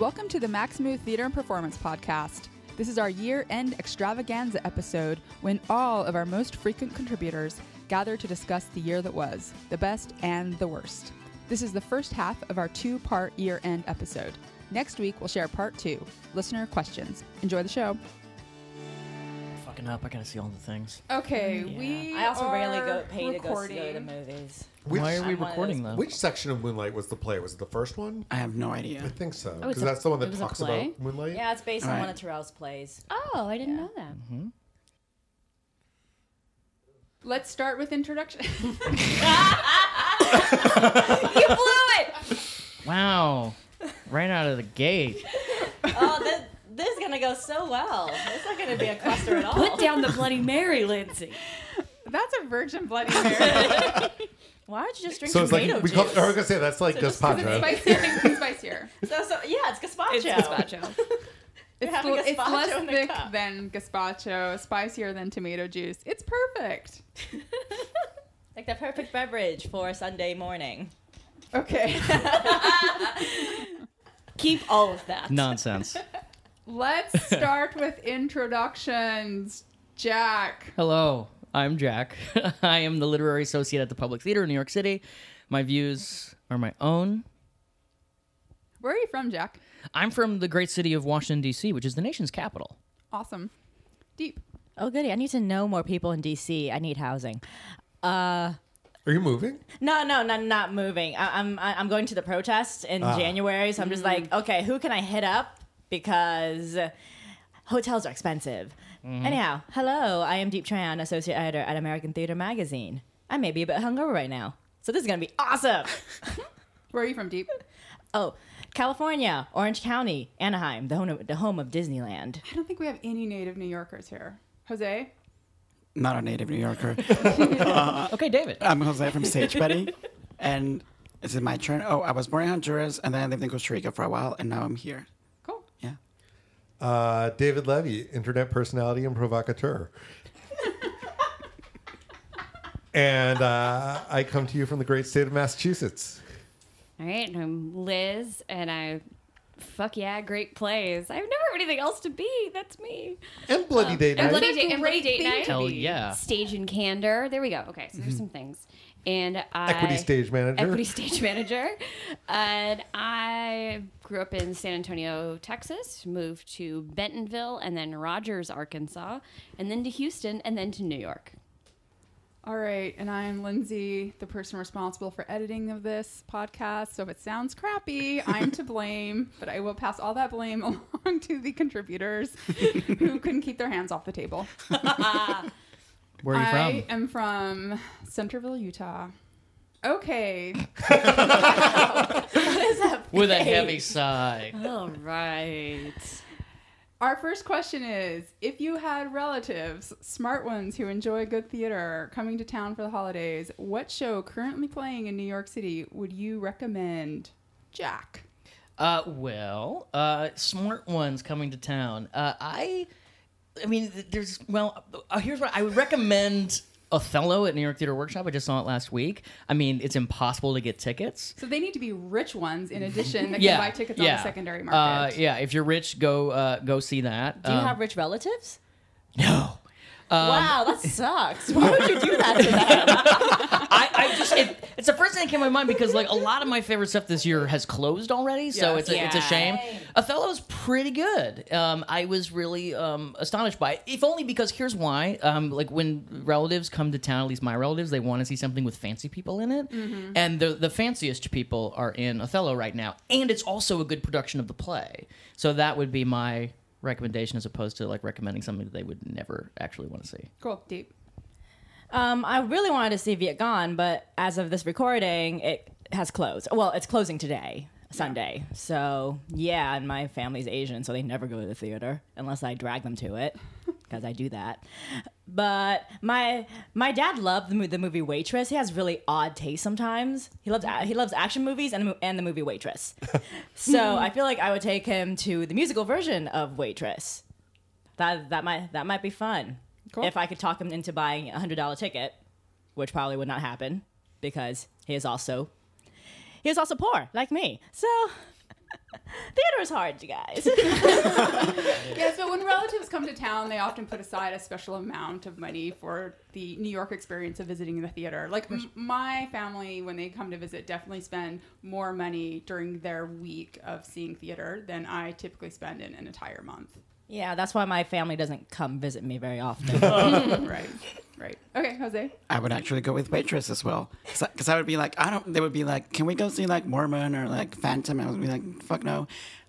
Welcome to the Maxamoo Theater and Performance Podcast. This is our year end extravaganza episode when all of our most frequent contributors gather to discuss the year that was, the best and the worst. This is the first half of our two part year end episode. Next week, we'll share part two listener questions. Enjoy the show. Fucking up. I gotta see all the things. Okay, Yeah. we I also rarely are go pay to go, recording. see- go to movies. Which, Why are we I'm recording those- though? which section of Moonlight was the play? Was it the first one? I have no idea. I think so. Oh, Because a- that's the one that talks about Moonlight. Yeah, it's based on Alright. one of Tarell's plays. Oh, I didn't know that. Mm-hmm. Let's start with introduction. you blew it! Wow. right out of the gate. Oh, this, this is gonna go so well. It's not gonna be a cluster at all. Put down the Bloody Mary, Lindsay. That's a Virgin Bloody Mary. Why don't you just drink So it's like tomato we call. juice? I was gonna say that's like just- gazpacho. spicier, it's spicier. so, so, yeah, it's gazpacho. It's gazpacho. It's, having l- it's less in thick cup. than gazpacho, spicier than tomato juice. It's perfect. Like the perfect beverage for a Sunday morning. Okay, Keep all of that. Nonsense. Let's start with introductions. Jack, Hello, I'm Jack. I am the literary associate at the Public Theater in New York City. My views are my own. where are you from, Jack? I'm from the great city of Washington, D.C., which is the nation's capital. Awesome. Diep. Oh, goody. I need to know more people in DC. I need housing. Uh, Are you moving? no, no, no, not moving. I, I'm I- I'm going to the protest in Ah. January, so I'm just like, okay, who can I hit up because hotels are expensive. Mm-hmm. Anyhow, hello, I am Diep Tran, associate editor at American Theater Magazine. I may be a bit hungover right now, so this is gonna be awesome. Where are you from, Diep? oh, California, Orange County, Anaheim, the home of, the home of Disneyland. I don't think we have any native New Yorkers here. Jose? Not a native New Yorker. Uh, okay, David. I'm Jose from Stage Buddy, and is it my turn? Oh, I was born in Honduras, and then I lived in Costa Rica for a while, and now I'm here. Uh, David Levy, internet personality and provocateur. and uh, I come to you from the great state of Massachusetts. All right, I'm Liz, and I. Fuck yeah, great plays. I have anything else to be. That's me. And Bloody um, Date And Night. Bloody, Date, and Bloody Date Night. Hell yeah. Stage and Candor. There we go. Okay, so there's mm-hmm. some things. And I. Equity stage manager. Equity stage manager. And I grew up in San Antonio, Texas, moved to Bentonville, and then Rogers, Arkansas, and then to Houston, and then to New York. All right, and I'm Lindsay, the person responsible for editing of this podcast. So if it sounds crappy, I'm to blame, but I will pass all that blame along to the contributors who couldn't keep their hands off the table. Where are you from? I from? am from Centerville, Utah. Okay, With a heavy sigh. All right. Our first question is if you had relatives, smart ones who enjoy good theater, coming to town for the holidays, what show currently playing in New York City would you recommend? Jack. Uh, well, uh, smart ones coming to town. Uh, I, I mean, there's well, uh, here's what I would recommend. Othello at New York Theater Workshop. I just saw it last week. I mean, it's impossible to get tickets. So they need to be rich ones in addition that yeah, can buy tickets yeah. on the secondary Uh, market. yeah, if you're rich, go uh, go see that. Do you Um, have rich relatives? no? Wow, that sucks. Why would you do that to them? I, I just it, it's the first thing that came to my mind because like a lot of my favorite stuff this year has closed already, so Yes. it's a, it's a Yeah. shame. Othello's pretty good. Um, I was really um, astonished by it, if only because here's why. Um, like when relatives come to town, at least my relatives, they want to see something with fancy people in it, and the the fanciest people are in Othello right now, and it's also a good production of the play. So that would be my recommendation as opposed to like recommending something that they would never actually want to see. Cool, Diep. Um, I really wanted to see Vietgone, but as of this recording, it has closed. Well, it's closing today, Sunday. So yeah, and my family's Asian, so they never go to the theater unless I drag them to it, because I do that. But my my dad loved the, mo- the movie Waitress. He has really odd taste sometimes. He loves a- he loves action movies and mo- and the movie Waitress. so I feel like I would take him to the musical version of Waitress. That that might that might be fun. Cool. If I could talk him into buying a hundred dollar ticket, which probably would not happen because he is also he is also poor like me. So Theater is hard, you guys. Yeah, so when relatives come to town, they often put aside a special amount of money for the New York experience of visiting the theater. Like m- mm-hmm. my family, when they come to visit, definitely spend more money during their week of seeing theater than I typically spend in an entire month. Yeah, that's why my family doesn't come visit me very often. right, right. Okay, Jose. I would actually go with Waitress as well, because I, would be like, I don't. They would be like, can we go see like Mormon or like Phantom? And I would be like, fuck no,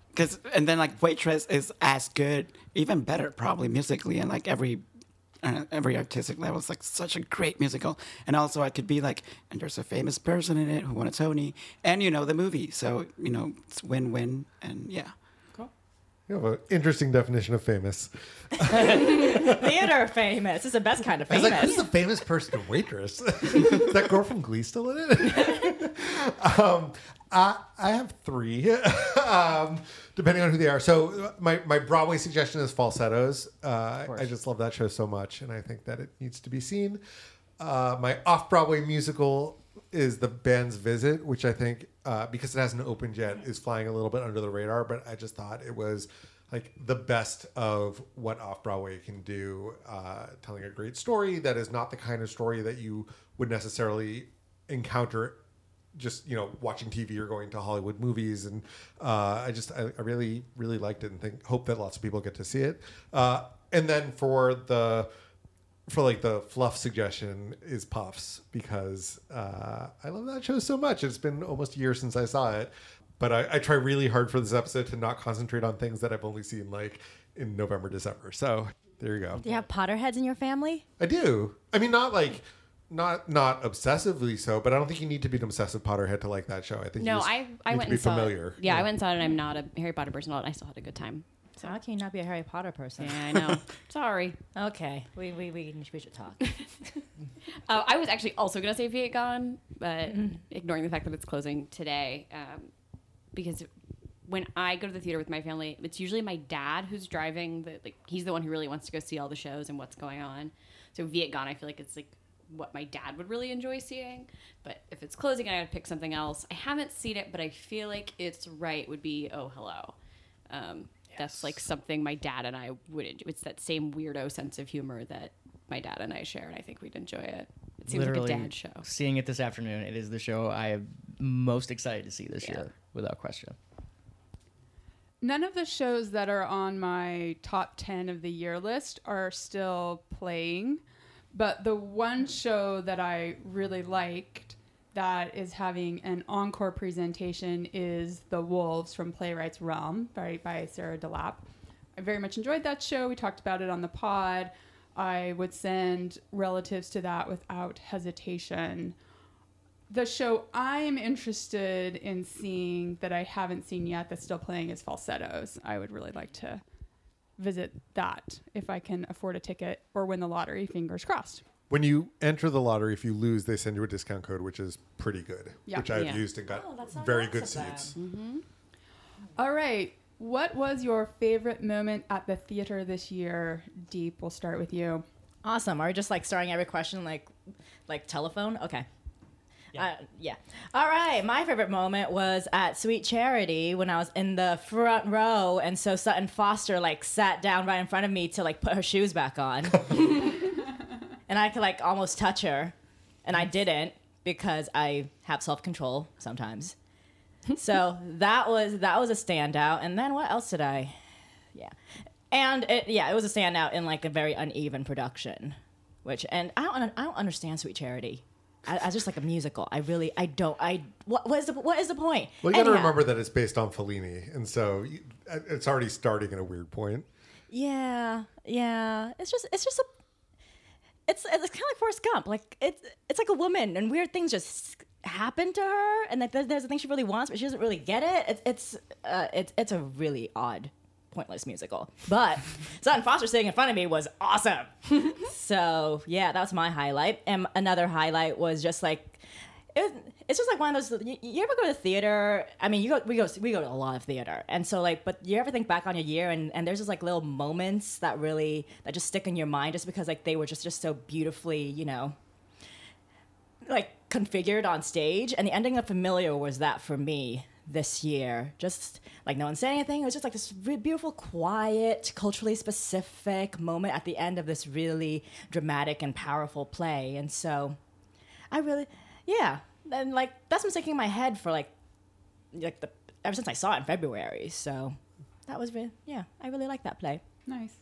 because and then like Waitress is as good, even better probably musically and like every. Uh, every artistic level It's like such a great musical, and also I could be like, and there's a famous person in it who won a Tony, and you know the movie, so you know it's win-win, and yeah. You have an interesting definition of famous. Theater famous. It's the best kind of I was famous. like, who's the famous person in Waitress? Is that girl from Glee still in it? um, I, I have three, um, depending on who they are. So uh, my, my Broadway suggestion is Falsettos. Uh, I just love that show so much, and I think that it needs to be seen. Uh, my off-Broadway musical is The Band's Visit, which I think, uh, because it hasn't opened yet, is flying a little bit under the radar, but I just thought it was like the best of what off Broadway can do, uh, telling a great story that is not the kind of story that you would necessarily encounter just you know watching TV or going to Hollywood movies, and uh, I just I, I really really liked it and think hope that lots of people get to see it. Uh, and then for the for like the fluff suggestion is Puffs because uh, I love that show so much. It's been almost a year since I saw it, but I, I try really hard for this episode to not concentrate on things that I've only seen like in November, December. So there you go. Do you have Potterheads in your family? I do. I mean, not like not not obsessively so, but I don't think you need to be an obsessive Potterhead to like that show. I think you No, just I I need went to be and saw familiar. it. Yeah, I went and saw it, and I'm not a Harry Potter person, and I still had a good time. So how can you not be a Harry Potter person? Yeah, I know. Sorry. Okay, we, we, we, we should talk. Uh, I was actually also gonna say Vietgone, but ignoring the fact that it's closing today, um, because when I go to the theater with my family, it's usually my dad who's driving. The like he's the one who really wants to go see all the shows and what's going on. So Vietgone, I feel like it's like what my dad would really enjoy seeing. But if it's closing, I gotta pick something else. I haven't seen it, but I feel like it's right would be Oh Hello. Um, That's like something my dad and I would. enjoy. It's that same weirdo sense of humor that my dad and I share, and I think we'd enjoy it. It seems Literally, like a dad show. Seeing it this afternoon, it is the show I am most excited to see this Yeah. year, without question. None of the shows that are on my top 10 of the year list are still playing, but the one show that I really liked that is having an encore presentation is The Wolves from Playwrights Realm by, by Sarah DeLappe. I very much enjoyed that show. We talked about it on the pod. I would send relatives to that without hesitation the show I'm interested in seeing that I haven't seen yet that's still playing is Falsettos. I would really like to visit that if I can afford a ticket or win the lottery. Fingers crossed. When you enter the lottery, if you lose, they send you a discount code, which is pretty good. Yeah. Which I've Yeah. used and got Oh, very nice good of them. seats. All right. What was your favorite moment at the theater this year? Diep, we'll start with you. Awesome. Are we just like starting every question like like telephone? Okay. Yeah. Uh, yeah. All right. My favorite moment was at Sweet Charity when I was in the front row, and so Sutton Foster like sat down right in front of me to like put her shoes back on, and I could like almost touch her, and I didn't because I have self control sometimes. so that was that was a standout. And then what else did I? Yeah, and it, yeah, it was a standout in like a very uneven production, which and I don't I don't understand Sweet Charity. I, I just like a musical. I really I don't I what what is the what is the point? Well, you got to Anyhow. remember that it's based on Fellini, and so you- it's already starting at a weird point. Yeah, yeah. It's just it's just a it's it's kind of like Forrest Gump. Like it's it's like a woman and weird things just happen to her, and like there's, a thing she really wants, but she doesn't really get it. It's it's uh, it's it's a really odd, pointless musical. But Sutton Foster sitting in front of me was awesome. so yeah, that was my highlight. And another highlight was just like. It was, it's just like one of those. You, you ever go to theater? I mean, you go. We go. We go to a lot of theater, and so like, but you ever think back on your year, and, and there's just like little moments that really that just stick in your mind, just because like they were just just so beautifully, you know, like configured on stage. And the ending of Familiar was that for me. this year. Just like no one said anything. It was just like this beautiful, quiet, culturally specific moment at the end of this really dramatic and powerful play. And so I really, yeah. And like that's been sticking in my head for like, like the ever since I saw it in February. So that was really, yeah. I really like that play. Nice.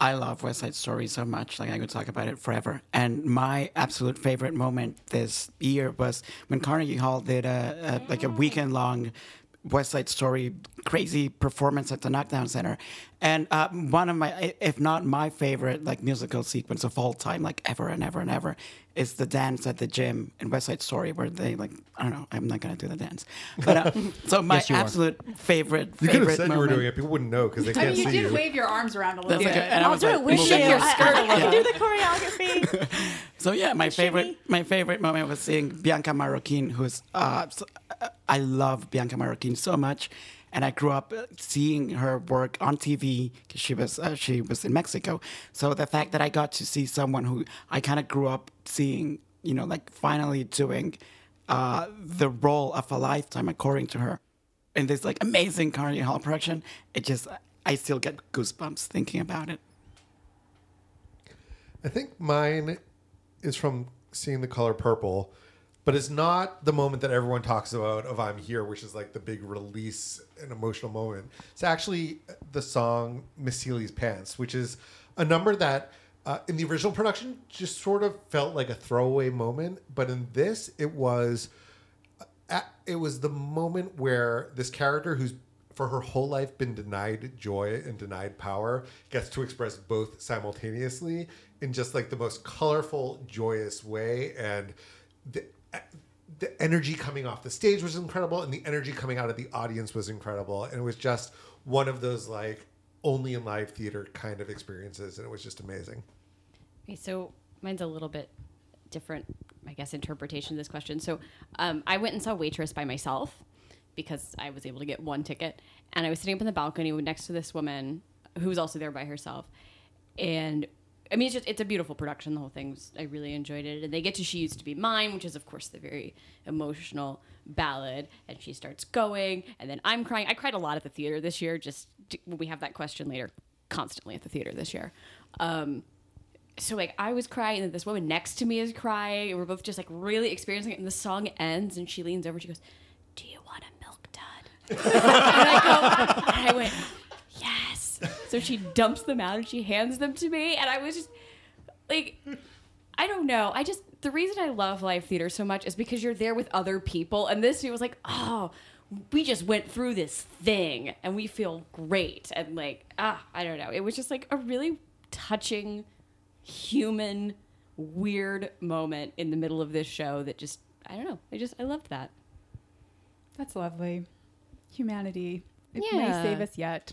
I love West Side Story so much. Like I could talk about it forever. And my absolute favorite moment this year was when Carnegie Hall did a, a like a weekend long West Side Story crazy performance at the Knockdown Center. And uh, one of my, if not my favorite, like musical sequence of all time, like ever and ever and ever, is the dance at the gym in West Side Story where they like, I don't know, I'm not gonna do the dance, but uh, so my Yes, you are. absolute favorite You could have said moment. you were doing it. People wouldn't know because they I can't mean, you see did you. wave your arms around a little That's bit. okay. And I I'll was do like, it with you. your skirt I, I can along. do the choreography. So yeah, my favorite my favorite moment was seeing Bianca Marroquin, who's uh, so- uh, I love Bianca Marroquin so much, and I grew up uh, seeing her work on TV because she was uh, she was in Mexico. So the fact that I got to see someone who I kind of grew up seeing, you know, like finally doing uh, the role of a lifetime, according to her, in this like amazing Carnegie Hall production, it just I still get goosebumps thinking about it. I think mine is from seeing the color purple, but it's not the moment that everyone talks about of I'm Here, which is like the big release and emotional moment. It's actually the song Miss Celie's Pants, which is a number that uh, in the original production just sort of felt like a throwaway moment, but in this it was at, it was the moment where this character who's for her whole life been denied joy and denied power gets to express both simultaneously in just like the most colorful joyous way and the the energy coming off the stage was incredible and the energy coming out of the audience was incredible and it was just one of those like only in live theater kind of experiences and it was just amazing Okay, so mine's a little bit different, I guess, interpretation of this question. So um, I went and saw Waitress by myself because I was able to get one ticket, and I was sitting up in the balcony next to this woman who was also there by herself, and. I mean, it's just, it's a beautiful production. The whole thing's, I really enjoyed it. And they get to She Used to Be Mine, which is, of course, the very emotional ballad. And she starts going, and then I'm crying. I cried a lot at the theater this year, just to- when we have that question later, constantly at the theater this year. Um, so like I was crying and this woman next to me is crying and we're both just like really experiencing it and the song ends and she leans over and she goes, Do you want a milk dud? and I go and I went. So she dumps them out and she hands them to me and I was just like I don't know. I just the reason I love live theater so much is because you're there with other people and this was like, oh, we just went through this thing and we feel great and like ah, I don't know. It was just like a really touching human weird moment in the middle of this show that just I don't know. I just I loved that. That's lovely. Humanity. It Yeah. may save us yet.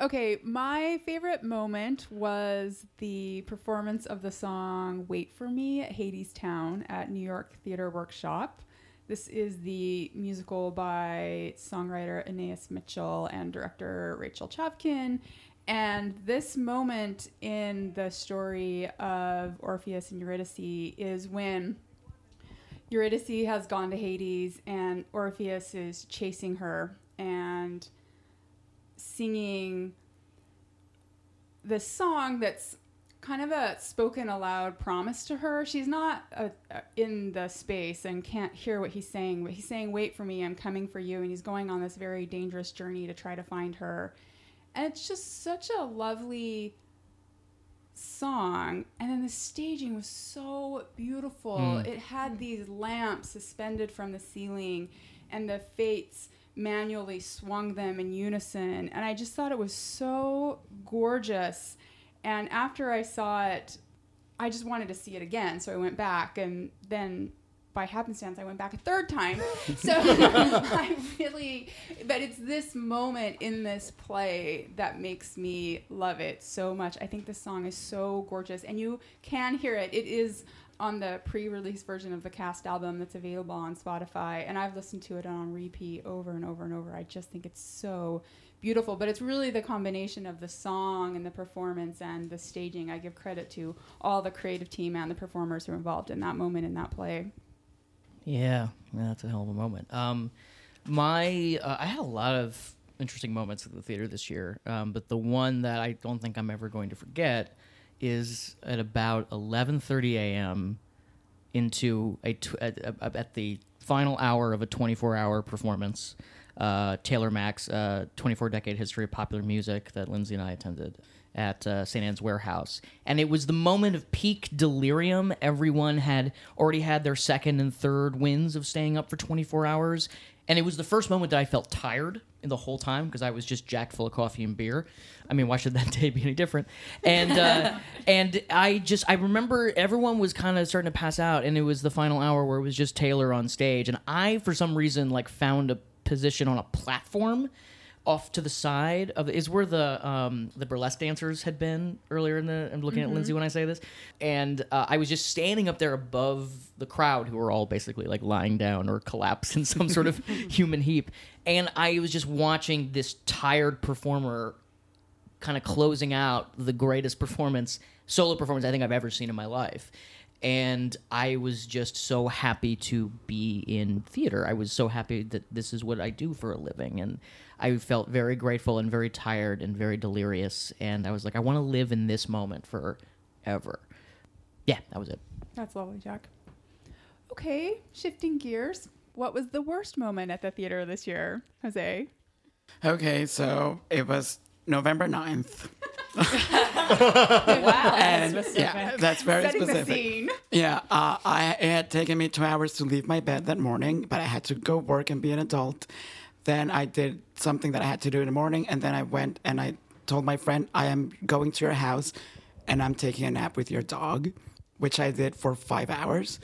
Okay, my favorite moment was the performance of the song Wait for Me at Hadestown at New York Theater Workshop. This is the musical by songwriter Anaïs Mitchell and director Rachel Chavkin. And this moment in the story of Orpheus and Eurydice is when Eurydice has gone to Hades and Orpheus is chasing her and singing this song that's kind of a spoken aloud promise to her. She's not uh in the space and can't hear what he's saying, but he's saying, Wait for me, I'm coming for you. And he's going on this very dangerous journey to try to find her. And it's just such a lovely song and then the staging was so beautiful it had these lamps suspended from the ceiling and the fates manually swung them in unison and i just thought it was so gorgeous. And after i saw it i just wanted to see it again so i went back and then by happenstance i went back a third time. So i really but it's this moment in this play that makes me love it so much. I think this song is so gorgeous and you can hear it. It is on the pre-release version of the cast album that's available on spotify and i've listened to it on repeat over and over and over. I just think it's so beautiful. But it's really the combination of the song and the performance and the staging i give credit to all the creative team and the performers who are involved in that moment in that play. Yeah, that's a hell of a moment. Um, My, uh, I had a lot of interesting moments at the theater this year, um, but the one that I don't think I'm ever going to forget is at about 11:30 a.m. into a tw- at, at the final hour of a 24-hour performance. Uh, Taylor Mac's uh, 24 decade history of popular music that Lindsay and I attended at uh, St. Ann's Warehouse. And it was the moment of peak delirium. Everyone had already had their second and third wins of staying up for 24 hours. And it was the first moment that I felt tired in the whole time because I was just jacked full of coffee and beer. I mean, why should that day be any different? And uh, and I just I remember everyone was kind of starting to pass out, and it was the final hour where it was just Taylor on stage, and I for some reason like found a position on a platform off to the side of is where the um, the burlesque dancers had been earlier in the. I'm looking at Lindsay when I say this, and uh, I was just standing up there above the crowd who were all basically like lying down or collapsed in some sort of human heap, and I was just watching this tired performer kind of closing out the greatest performance solo performance I think I've ever seen in my life. And I was just so happy to be in theater. I was so happy that this is what I do for a living. And I felt very grateful and very tired and very delirious. And I was like, I want to live in this moment forever. Yeah, that was it. That's lovely, Jack. Okay, shifting gears. What was the worst moment at the theater this year, Jose? Okay, so it was November 9th. Wow. And specific. yeah, that's very Setting the specific. scene. Yeah, uh, I it had taken me two hours to leave my bed that morning, but I had to go work and be an adult. Then I did something that I had to do in the morning, and then I went and I told my friend, I am going to your house and I'm taking a nap with your dog, which I did for five hours.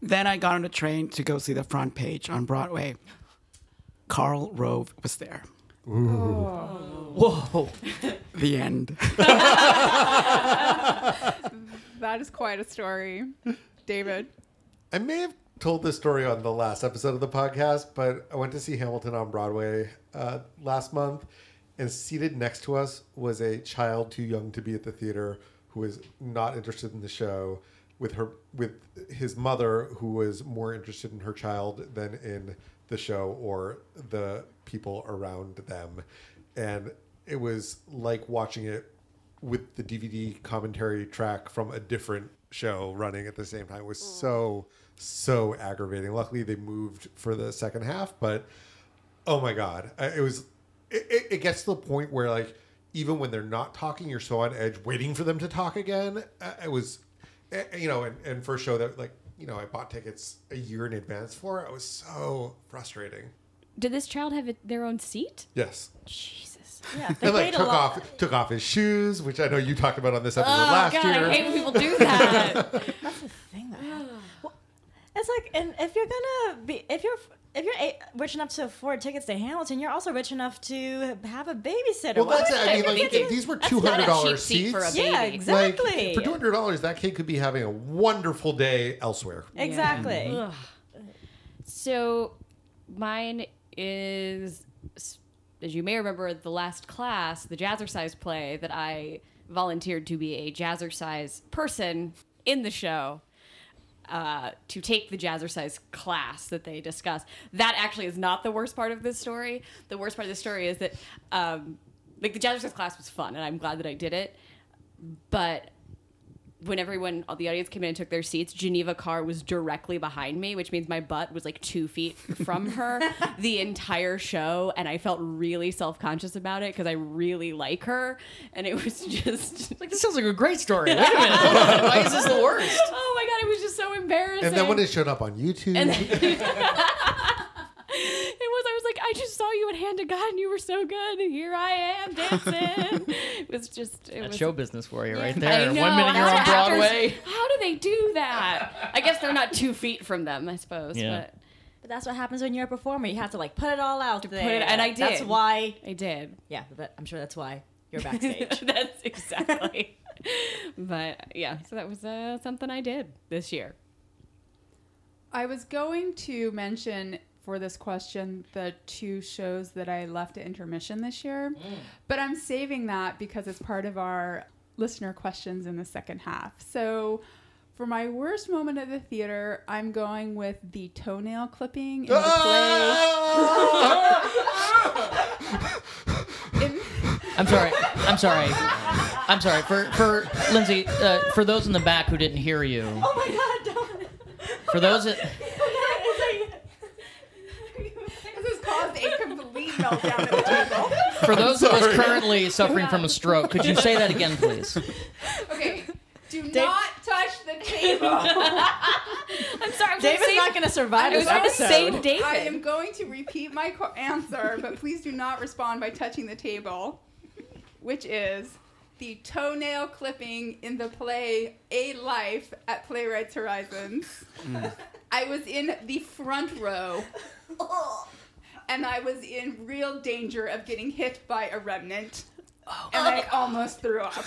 Then I got on the train to go see the front page on Broadway. Karl Rove was there. Whoa. The end. That is quite a story. David. I may have told this story on the last episode of the podcast, but I went to see Hamilton on Broadway uh, last month, and seated next to us was a child too young to be at the theater who was not interested in the show, with her with his mother who was more interested in her child than in the show or the people around them, and it was like watching it with the DVD commentary track from a different show running at the same time. It was so so aggravating. Luckily, they moved for the second half, but oh my god, it was. It, it, gets to the point where like even when they're not talking, you're so on edge, waiting for them to talk again. It was, eh, you know, and, and for a show that like you know I bought tickets a year in advance for, it was so frustrating. Did this child have their own seat? Yes. Jesus. Yeah, they And like took off took off his shoes, which I know you talked about on this episode Oh last God, year. I hate when people do that. thing that happened. Well, it's like, and if you're gonna be, if you're, if you're a, rich enough to afford tickets to Hamilton, you're also rich enough to have a babysitter. Well, Why that's it. I mean, like think these were That's two not hundred a dollars seat seats. for a Yeah, exactly. Like, for two hundred dollars, that kid could be having a wonderful day elsewhere. Exactly. Ugh. So, mine is, as you may remember, the last class, the jazzercise play that I volunteered to be a jazzercise person in the show. Uh, to take the jazzercise class that they discuss. That actually is not the worst part of this story. The worst part of the story is that, um, like, the jazzercise class was fun, and I'm glad that I did it. But when everyone, all the audience came in and took their seats, Geneva Carr was directly behind me, which means my butt was like two feet from her the entire show. And I felt really self conscious about it because I really like her. And it was just Like this sounds like a great story. Wait a minute. Hold on. Why is this the worst? oh my God, it was just so embarrassing. And then when it showed up on YouTube, And then- it was, I was like, I just saw you at Hand to God and you were so good. And here I am dancing. it was just, it That's was show business for you right I there. know, One minute you're on that's actors- Broadway. How do they do that? I guess they're not two feet from them, I suppose. Yeah. But But that's what happens when you're a performer. You have to like put it all out there. put it- and I did. That's why. I did. Yeah, but I'm sure that's why you're backstage. That's exactly. but yeah, so that was uh, something I did this year. I was going to mention for this question the two shows that I left at intermission this year, but I'm saving that because it's part of our listener questions in the second half. So For my worst moment at the theater, I'm going with the toenail clipping in the play. In- I'm sorry. I'm sorry. I'm sorry. For for Lindsay, uh, for those in the back who didn't hear you, Oh my god, don't. for those that, this has caused a complete meltdown at the table. for those of us currently suffering from a stroke, could you say that again, please? Okay, do not touch the table. I'm sorry. I'm David's trying not going to survive I was this trying to episode. save David. I am going to repeat my co- answer, but please do not respond by touching the table, which is the toenail clipping in the play A Life at Playwrights Horizons. Mm. I was in the front row. Oh. And I was in real danger of getting hit by a remnant. Oh and I almost threw up.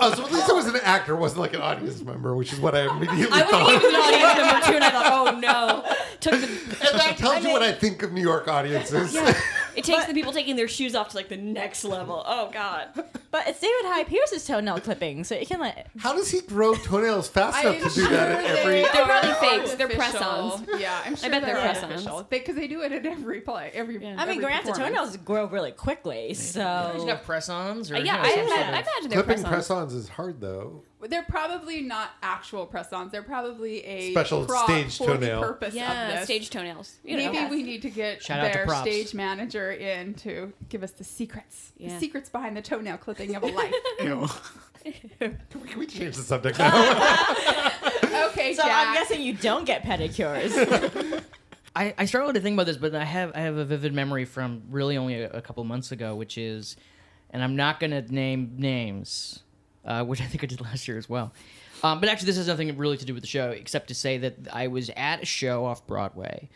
Oh, so at least I was an actor, wasn't like an audience member, which is what I immediately I was thought. even an audience member too, and I thought, oh no. Took the, and that tells you what I think of New York audiences. It takes the people taking their shoes off to like the next level. Oh god. But it's David Hyde Pierce's toenail clipping, so you can like. How does he grow toenails fast I'm enough to do that at sure every? they They're probably are fakes. They're press-ons. Yeah, I'm sure I bet they're they're press-ons. because they, do it at every play. Every. Yeah. I mean, every granted, toenails grow really quickly, There's so. not press-ons, or uh, yeah, you know, I, some I of- imagine they're Clipping press-ons. press-ons is hard though. They're probably not actual press-ons. They're probably a Special prop stage for the toenail. purpose of Yeah, this. stage toenails. You know. Maybe we need to get Shout out to their stage manager in to give us the secrets. Yeah. The secrets behind the toenail clipping of a life. Ew. Can we, can we change the subject now? okay, So Jack. I'm guessing you don't get pedicures. I, I struggle to think about this, but I have I have a vivid memory from really only a, a couple months ago, which is, and I'm not going to name names, uh, which I think I did last year as well. Um, but actually, this has nothing really to do with the show, except to say that I was at a show off Broadway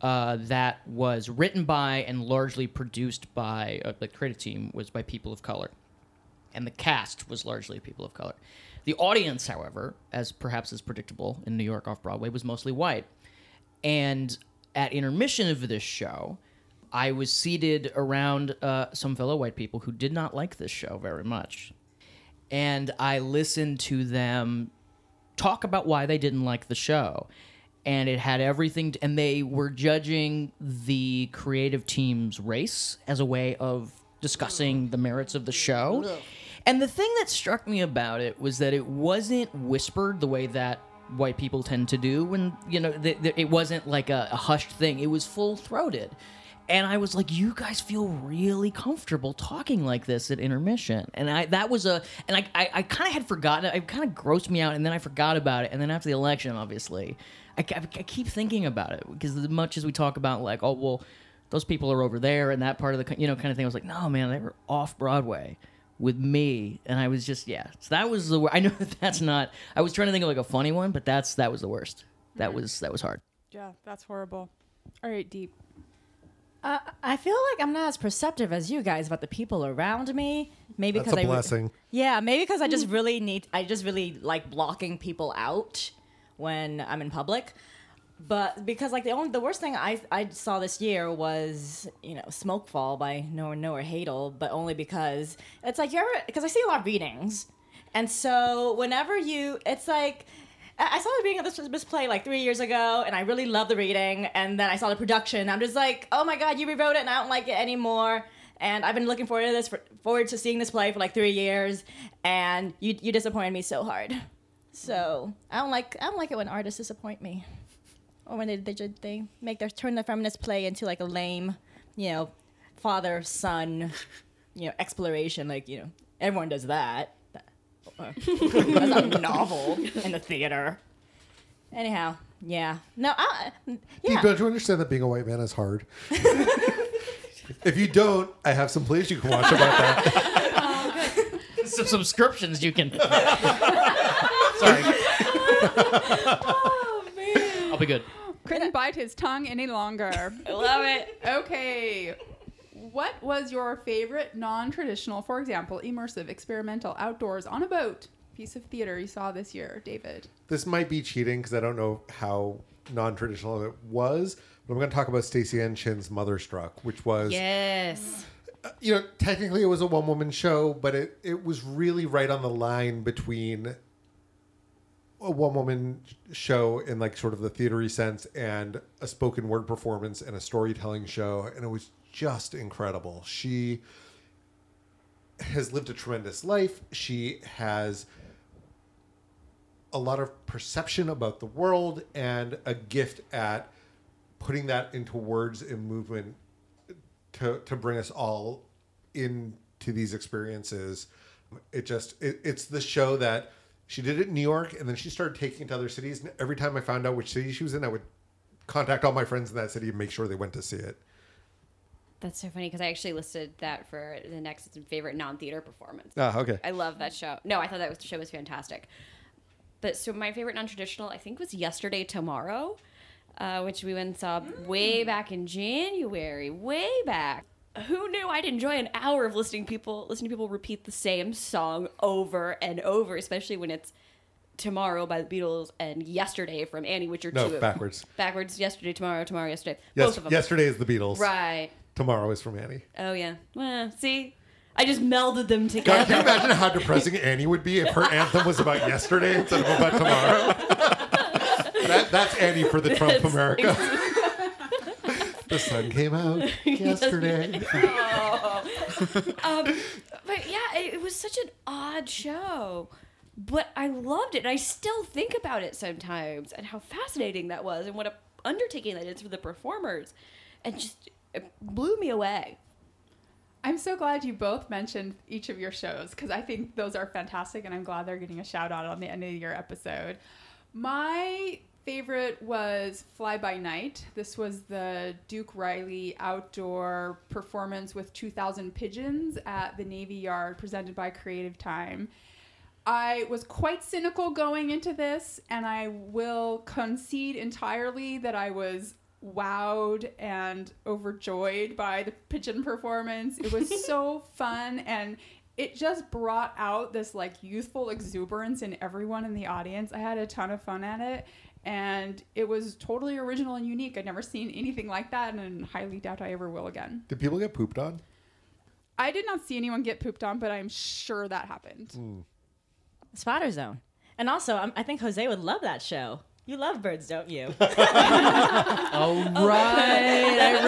uh, that was written by and largely produced by uh, the creative team was by people of color, and the cast was largely people of color. The audience, however, as perhaps is predictable in New York off Broadway, was mostly white. And at intermission of this show, I was seated around uh, some fellow white people who did not like this show very much. And I listened to them talk about why they didn't like the show. And it had everything, to, and they were judging the creative team's race as a way of discussing the merits of the show. And the thing that struck me about it was that it wasn't whispered the way that white people tend to do when, you know, th- th- it wasn't like a, a hushed thing, it was full throated. And I was like, you guys feel really comfortable talking like this at intermission. And I that was a and I I, I kind of had forgotten it kind of grossed me out and then I forgot about it. And then after the election, obviously, I, I, I keep thinking about it because as much as we talk about like, oh well, those people are over there and that part of the you know kind of thing. I was like, no man, they were off Broadway with me, and I was just yeah. So that was the I know that that's not. I was trying to think of like a funny one, but that's that was the worst. That was that was hard. yeah, that's horrible. All right, Diep. Uh, I feel like I'm not as perceptive as you guys about the people around me. Maybe That's because a I re- blessing. yeah, maybe because I just really need. I just really like blocking people out when I'm in public. But because like the only the worst thing I I saw this year was you know Smokefall by Noah Noah Haidle, but only because it's like you ever because I see a lot of readings, and so whenever you it's like. I saw the reading of this, this play like three years ago, and I really loved the reading. And then I saw the production. I'm just like, oh my god, you rewrote it, and I don't like it anymore. And I've been looking forward to this, for, forward to seeing this play for like three years, and you you disappointed me so hard. So I don't like I don't like it when artists disappoint me, or when they they, they make their turn the feminist play into like a lame, you know, father son, you know, exploration. Like you know, everyone does that. Uh, That's a novel in the theater. Anyhow, yeah. No, I, Diep, yeah. don't you understand that being a white man is hard? if you don't, I have some plays you can watch about that. Some subscriptions you can. Sorry. Oh man. I'll be good. Couldn't bite his tongue any longer. I love it. Okay. What was your favorite non traditional, for example, immersive, experimental, outdoors, on a boat piece of theater you saw this year, David? this might be cheating because I don't know how non-traditional it was, but I'm going to talk about Staceyann Chin's Motherstruck, which was Yes. Uh, you know, technically it was a one woman show, but it, it was really right on the line between a one woman show in like sort of the theatery sense and a spoken word performance and a storytelling show and it was just incredible. She has lived a tremendous life. She has a lot of perception about the world and a gift at putting that into words and movement to to bring us all into these experiences. It just it, it's the show that she did it in New York and then she started taking it to other cities. And every time I found out which city she was in, I would contact all my friends in that city and make sure they went to see it. That's so funny because I actually listed that for the next favorite non-theater performance. Ah, okay. I love that show. No, I thought that was, the show was fantastic. But so my favorite non-traditional, I think, was Yesterday Tomorrow, uh, which we went and saw way back in January, way back. Who knew I'd enjoy an hour of listening people listening to people repeat the same song over and over, especially when it's Tomorrow by the Beatles and Yesterday from Annie, which are No, two backwards. backwards. Yesterday, tomorrow, tomorrow, yesterday. Yes, Both of them. yesterday is the Beatles. Right. Tomorrow is from Annie. Oh yeah. Well, see, I just melded them God, together. can you imagine how depressing Annie would be if her anthem was about yesterday instead of about tomorrow? that, that's Annie for the Trump That's America. the sun came out yesterday. um, but yeah, it, it was such an odd show. But I loved it. And I still think about it sometimes and how fascinating that was and what a undertaking that is for the performers. And just it blew me away. I'm so glad you both mentioned each of your shows because I think those are fantastic and I'm glad they're getting a shout out on the end of your episode. My favorite was Fly By Night. This was the Duke Riley outdoor performance with 2,000 pigeons at the Navy Yard presented by Creative Time. I was quite cynical going into this, and I will concede entirely that I was wowed and overjoyed by the pigeon performance. It was so fun, and it just brought out this like youthful exuberance in everyone in the audience. I had a ton of fun at it, and it was totally original and unique. I'd never seen anything like that, and highly doubt I ever will again. Did people get pooped on? I did not see anyone get pooped on, but I'm sure that happened. Spotter Zone. And also, um, I think Jose would love that show. You love birds, don't you? Oh, right. I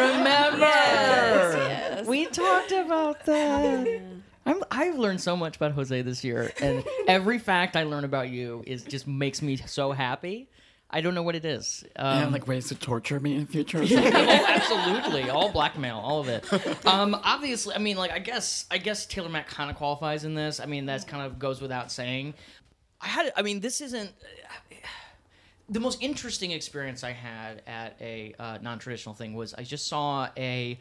remember. We talked about that. I'm, I've learned so much about Jose this year, and every fact I learn about you is just makes me so happy. I don't know what it is. Um, and like ways to torture me in the future. or oh, absolutely, all blackmail, all of it. Um, obviously, I mean, like, I guess, I guess Taylor Mac kind of qualifies in this. I mean, that kind of goes without saying. I had, I mean, this isn't the most interesting experience I had at a uh, non-traditional thing was I just saw a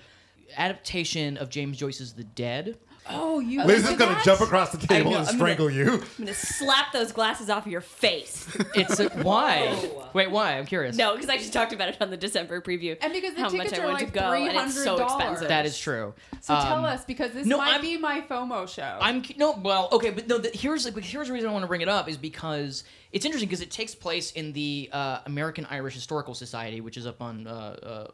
adaptation of James Joyce's The Dead. Oh, you Liz is going to that? jump across the table know, and I'm strangle you. I'm gonna slap those glasses off your face. It's a, why? Wait, why? I'm curious. No, because I just talked about it on the December preview. And because the how much tickets I are wanted like to go, and it's so $300. expensive. that is true. So tell Um, us because this no, might I'm- be my FOMO show. I'm no well okay, but no. The, here's like here's the reason I want to bring it up is because it's interesting because it takes place in the uh, American Irish Historical Society, which is up on uh,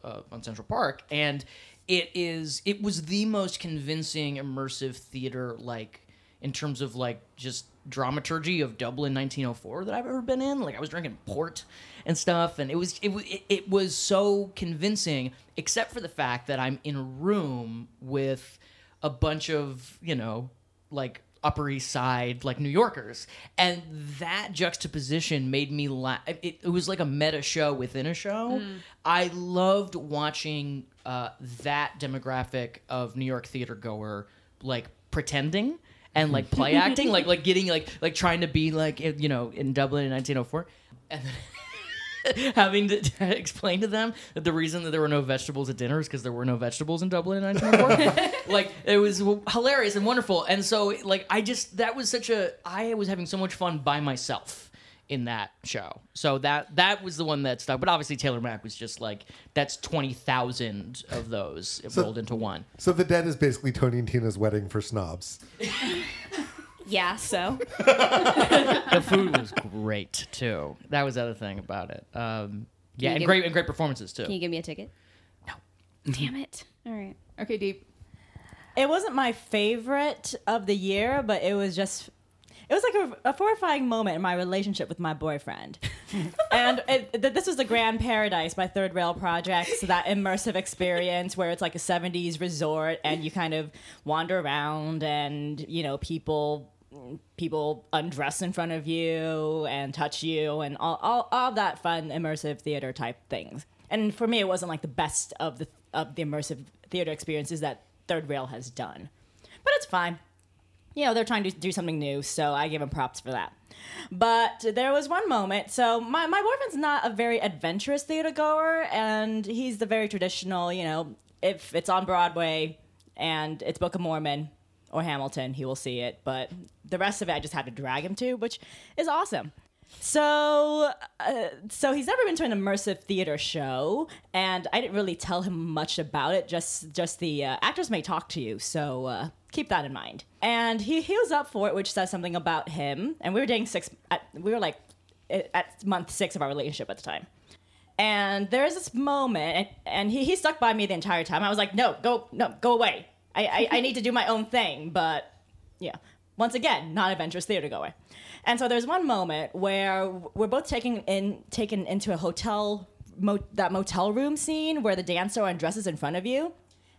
uh, uh, on Central Park, and it is it was the most convincing immersive theater like in terms of like just dramaturgy of Dublin 1904 that I've ever been in. Like I was drinking port and stuff, and it was it, it, it was so convincing, except for the fact that I'm in a room with a bunch of you know like upper east side like new yorkers. And that juxtaposition made me laugh it, it was like a meta show within a show. I loved watching uh, that demographic of new york theater goer like pretending and like play acting like like getting like like trying to be like you know in dublin in 1904 and then having to, explain to them that the reason that there were no vegetables at dinner is because there were no vegetables in Dublin in 1904. like it was hilarious and wonderful, and so like I just that was such a I was having so much fun by myself in that show. So that that was the one that stuck. But obviously Taylor Mac was just like that's twenty thousand of those So- rolled into one. So the dead is basically Tony and Tina's wedding for snobs. Yeah, so The food was great too. That was the other thing about it. Um, yeah, and give- great and great performances too. can you give me a ticket? No. Damn it. All right. okay, Diep. It wasn't my favorite of the year, but it was just it was like a, a horrifying moment in my relationship with my boyfriend. and it, th- this was the Grand Paradise by Third Rail Project, so that immersive experience where it's like a 70s resort and you kind of wander around and, you know, people people undress in front of you and touch you and all, all, all that fun immersive theater type things. And for me, it wasn't like the best of the of the immersive theater experiences that Third Rail has done, but it's fine. You know, they're trying to do something new, so I give them props for that. But there was one moment. So my, my boyfriend's not a very adventurous theater goer, and he's the very traditional. You know, if it's on Broadway and it's Book of Mormon or Hamilton, he will see it. But the rest of it, I just had to drag him to, which is awesome. So, uh, so he's never been to an immersive theater show, and I didn't really tell him much about it. Just, just the uh, actors may talk to you, so uh, keep that in mind. And he, he was up for it, which says something about him. And we were dating six. At, we were like at month six of our relationship at the time. And there's this moment, and, and he, he stuck by me the entire time. I was like, no, go, no, go away. I, I, I need to do my own thing. But yeah, once again, not adventurous theater goer. And so there's one moment where we're both taken in taken into a hotel mo- that motel room scene where the dancer undresses in front of you.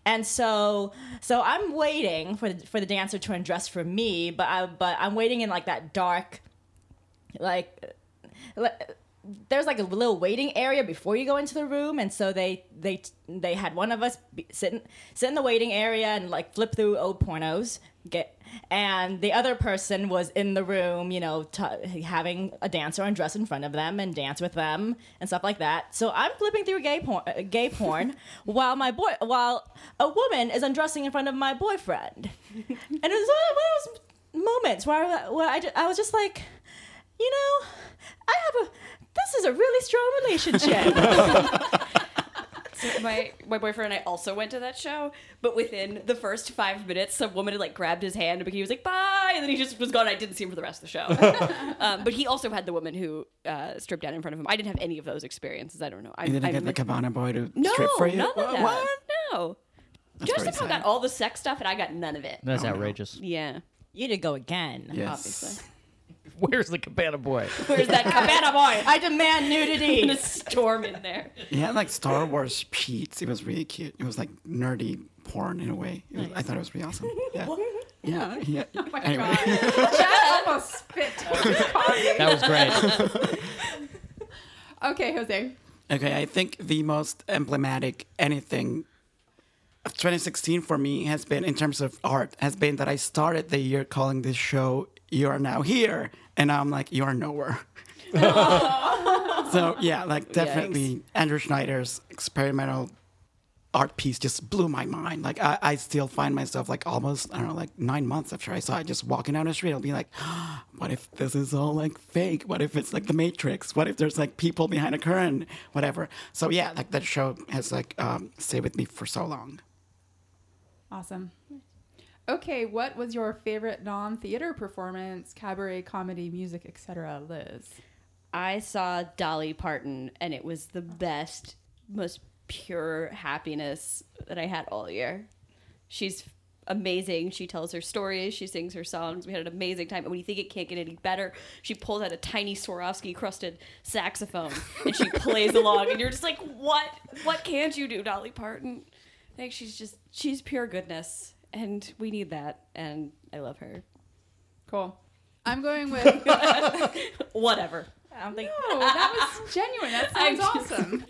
And so, so I'm waiting for the, for the dancer to undress for me, but I, but I'm waiting in like that dark, like, like there's like a little waiting area before you go into the room, and so they they they had one of us be, sit in, sit in the waiting area and like flip through old pornos, get, and the other person was in the room, you know, t- having a dancer undress in front of them and dance with them and stuff like that. So I'm flipping through gay porn, uh, gay porn, while my boy, while a woman is undressing in front of my boyfriend, and it was one of those moments where I, where I, I was just like, you know, I have a this is a really strong relationship. So my my boyfriend and I also went to that show, but within the first five minutes, some woman had like grabbed his hand and he was like bye, and then he just was gone. I didn't see him for the rest of the show. um, but he also had the woman who uh, stripped down in front of him. I didn't have any of those experiences. I don't know. I You didn't I get the Cabana boy to no, strip for you? none of that. What? No. That's Justin got all the sex stuff, and I got none of it. That's Oh, no. outrageous. Yeah, you to go again. Yes. obviously. Where's the cabana boy? Where's that cabana boy? I demand nudity. In a storm in there. He had like Star Wars sheets. It was really cute. It was like nerdy porn in a way. It was- I thought it was really awesome. Yeah. Yeah. yeah. Oh anyway. I almost spit. That was great. okay, Jose. Okay, I think the most emblematic anything of 2016 for me has been, in terms of art, has been that I started the year calling this show "You Are Now Here," and I'm like, "You Are Nowhere." so yeah, like definitely Andrew Schneider's experimental art piece just blew my mind. Like I, I still find myself like almost I don't know like nine months after I saw it, just walking down the street, I'll be like, what if this is all like fake? What if it's like the Matrix? What if there's like people behind a curtain? Whatever. So yeah, like that show has like um, stayed with me for so long. Awesome. Okay, what was your favorite non-theater performance, cabaret, comedy, music, etc., Liz? I saw Dolly Parton, and it was the best, most pure happiness that I had all year. She's amazing. She tells her stories. She sings her songs. We had an amazing time. And when you think it can't get any better, she pulls out a tiny Swarovski crusted saxophone and she plays along. And you're just like, what? What can't you do, Dolly Parton? I think she's just, she's pure goodness. And we need that. And I love her. Cool. I'm going with. Whatever. I don't think. Oh, that was genuine. That sounds I'm just- awesome.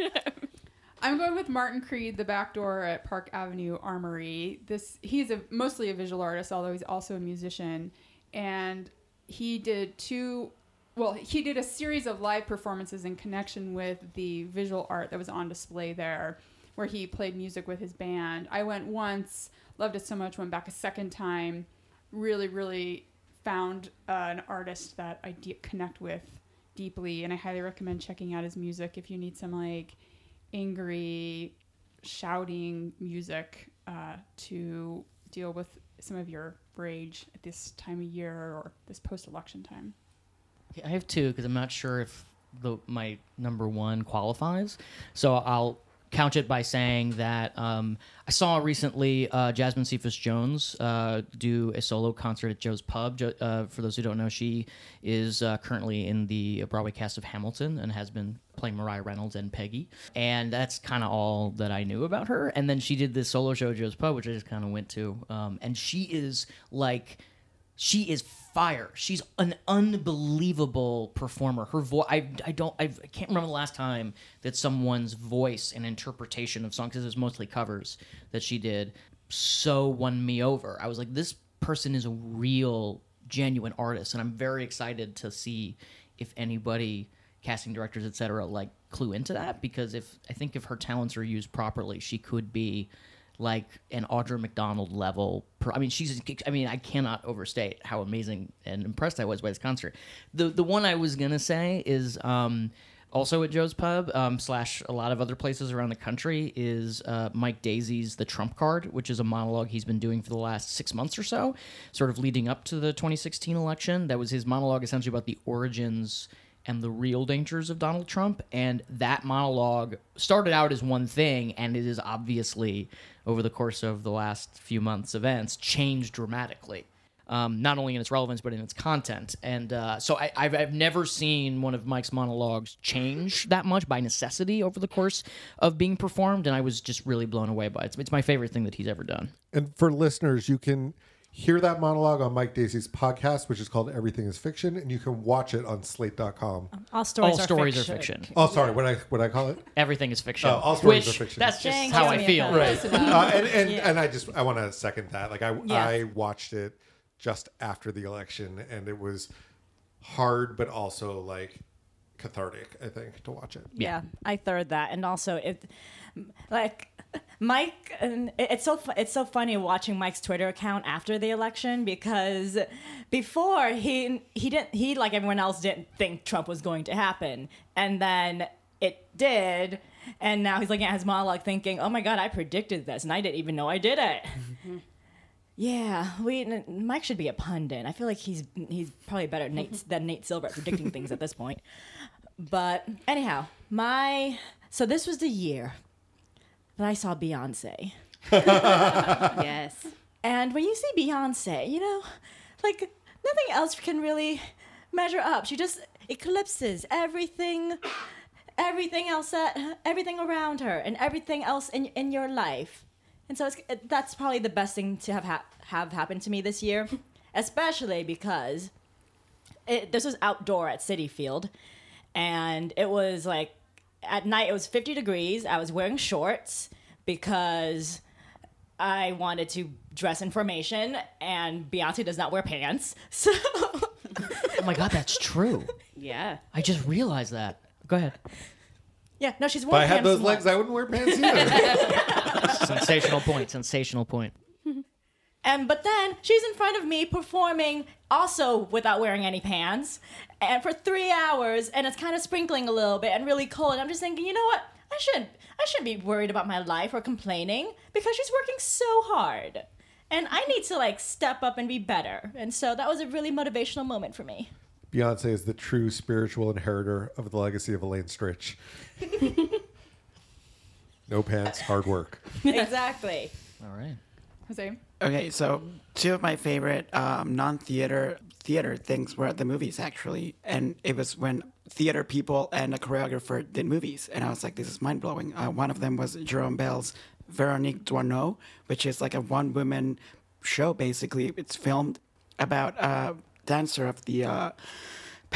I'm going with Martin Creed, the back door at Park Avenue Armory. This he's a mostly a visual artist, although he's also a musician, and he did two. Well, he did a series of live performances in connection with the visual art that was on display there, where he played music with his band. I went once, loved it so much, went back a second time. Really, really found uh, an artist that I de- connect with deeply, and I highly recommend checking out his music if you need some like angry, shouting music uh, to deal with some of your rage at this time of year or this post-election time. I have two because I'm not sure if the my number one qualifies. So I'll couch it by saying that um, I saw recently uh, Jasmine Cephas Jones uh, do a solo concert at Joe's Pub. Jo- uh, for those who don't know, she is uh, currently in the Broadway cast of Hamilton and has been playing Maria Reynolds and Peggy. And that's kind of all that I knew about her. And then she did this solo show at Joe's Pub, which I just kind of went to. Um, and she is like she is fire. She's an unbelievable performer. Her voice, I, I don't, I've, I can't remember the last time that someone's voice and interpretation of songs, because it's mostly covers that she did, so won me over. I was like, this person is a real, genuine artist, and I'm very excited to see if anybody, casting directors, etc., like clue into that. Because if I think if her talents are used properly, she could be like an Audra McDonald level. Per, I mean, she's. I mean, I cannot overstate how amazing and impressed I was by this concert. The the one I was gonna say is um, also at Joe's Pub um, slash a lot of other places around the country is uh, Mike Daisey's The Trump Card, which is a monologue he's been doing for the last six months or so, sort of leading up to the 2016 election. That was his monologue essentially about the origins and the real dangers of Donald Trump. And that monologue started out as one thing, and it is obviously, over the course of the last few months' events, changed dramatically. Um, not only in its relevance, but in its content. And uh, so I, I've, I've never seen one of Mike's monologues change that much by necessity over the course of being performed. And I was just really blown away by it. It's, it's my favorite thing that he's ever done. And for listeners, you can hear that monologue on Mike Daisey's podcast, which is called Everything is Fiction, and you can watch it on slate.com. All stories, All are, stories fiction. are fiction. Oh, sorry, what I what I call it? Everything is fiction. Oh, all stories which, are fiction. That's just Thank how I feel. Right. Uh, and and, Yeah. and I just I want to second that. Like I Yeah. I watched it just after the election, and it was hard, but also like cathartic. I think to watch it. Yeah, I third that, and also it, like Mike. And it's so it's so funny watching Mike's Twitter account after the election because before he he didn't he like everyone else didn't think Trump was going to happen, and then it did. And now he's looking at his monologue thinking, "Oh my God, I predicted this, and I didn't even know I did it." Yeah, we Mike should be a pundit. I feel like he's he's probably better than Nate, than Nate Silver at predicting things at this point. But anyhow, my so this was the year that I saw Beyonce. yes. And when you see Beyonce, you know, like nothing else can really measure up. She just eclipses everything, everything else that, everything around her, and everything else in in your life. And so it's, it, that's probably the best thing to have ha- have happened to me this year, especially because it, this was outdoor at Citi Field, and it was like at night it was 50 degrees. I was wearing shorts because I wanted to dress in formation, and Beyonce does not wear pants. So, Oh my God, that's true. Yeah. I just realized that. Go ahead. yeah, no, she's If worn I had pants those legs, I wouldn't wear pants either. sensational point. Sensational point. And but then she's in front of me performing also without wearing any pants, and for three hours, and it's kind of sprinkling a little bit and really cold. And I'm just thinking, you know what? I shouldn't. I shouldn't be worried about my life or complaining because she's working so hard, and I need to like step up and be better. And so that was a really motivational moment for me. Beyonce is the true spiritual inheritor of the legacy of Elaine Stritch. no pants, hard work. exactly. All right. Jose? Okay, so two of my favorite um, non-theater theater things were at the movies actually, and it was when theater people and a choreographer did movies, and I was like, this is mind blowing. Uh, one of them was Jérôme Bel's Veronique Doisneau, which is like a one-woman show basically. It's filmed about a dancer of the. Uh,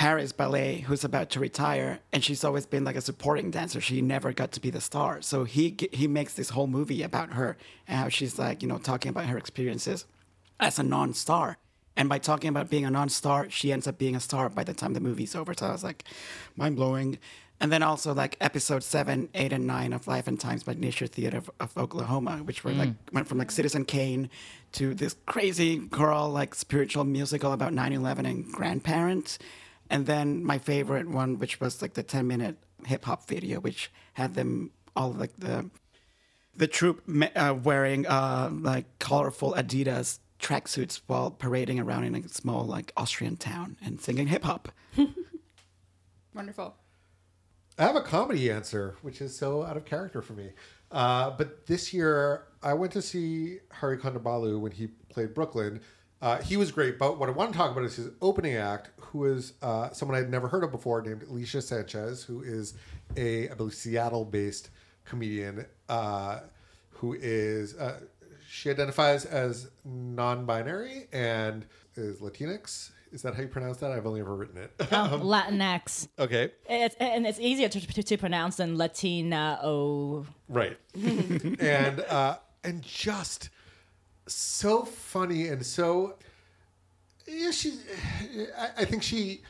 Paris Ballet, who's about to retire, and she's always been like a supporting dancer. She never got to be the star. So he he makes this whole movie about her and how she's like you know talking about her experiences as a non-star. And by talking about being a non-star, she ends up being a star by the time the movie's over. So I was like, mind blowing. And then also like episode seven, eight, and nine of Life and Times by Nature Theater of, of Oklahoma, which were like mm. went from like Citizen Kane to this crazy girl like spiritual musical about 9-11 and grandparents. And then my favorite one, which was like the 10 minute hip hop video, which had them all like the the troupe ma- uh, wearing uh, like colorful Adidas tracksuits while parading around in a small like Austrian town and singing hip hop. Wonderful. I have a comedy answer, which is so out of character for me. Uh, but this year, I went to see Hari Kondabolu when he played Brooklyn. Uh, he was great, but what I want to talk about is his opening act, who is uh, someone I'd never heard of before, named Alicia Sanchez, who is a, I believe, Seattle-based comedian uh, who is uh, she identifies as non-binary and is Latinx. Is that how you pronounce that? I've only ever written it. Um, Latinx. okay, It's, and it's easier to, to, to pronounce than Latina. Oh, right, and uh, and just so funny and so yeah. She, I, I think she,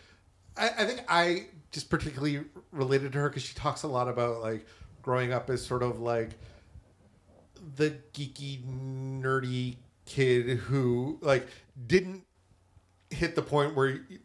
I, I think I just particularly related to her because she talks a lot about like growing up as sort of like the geeky nerdy kid who like didn't hit the point where you,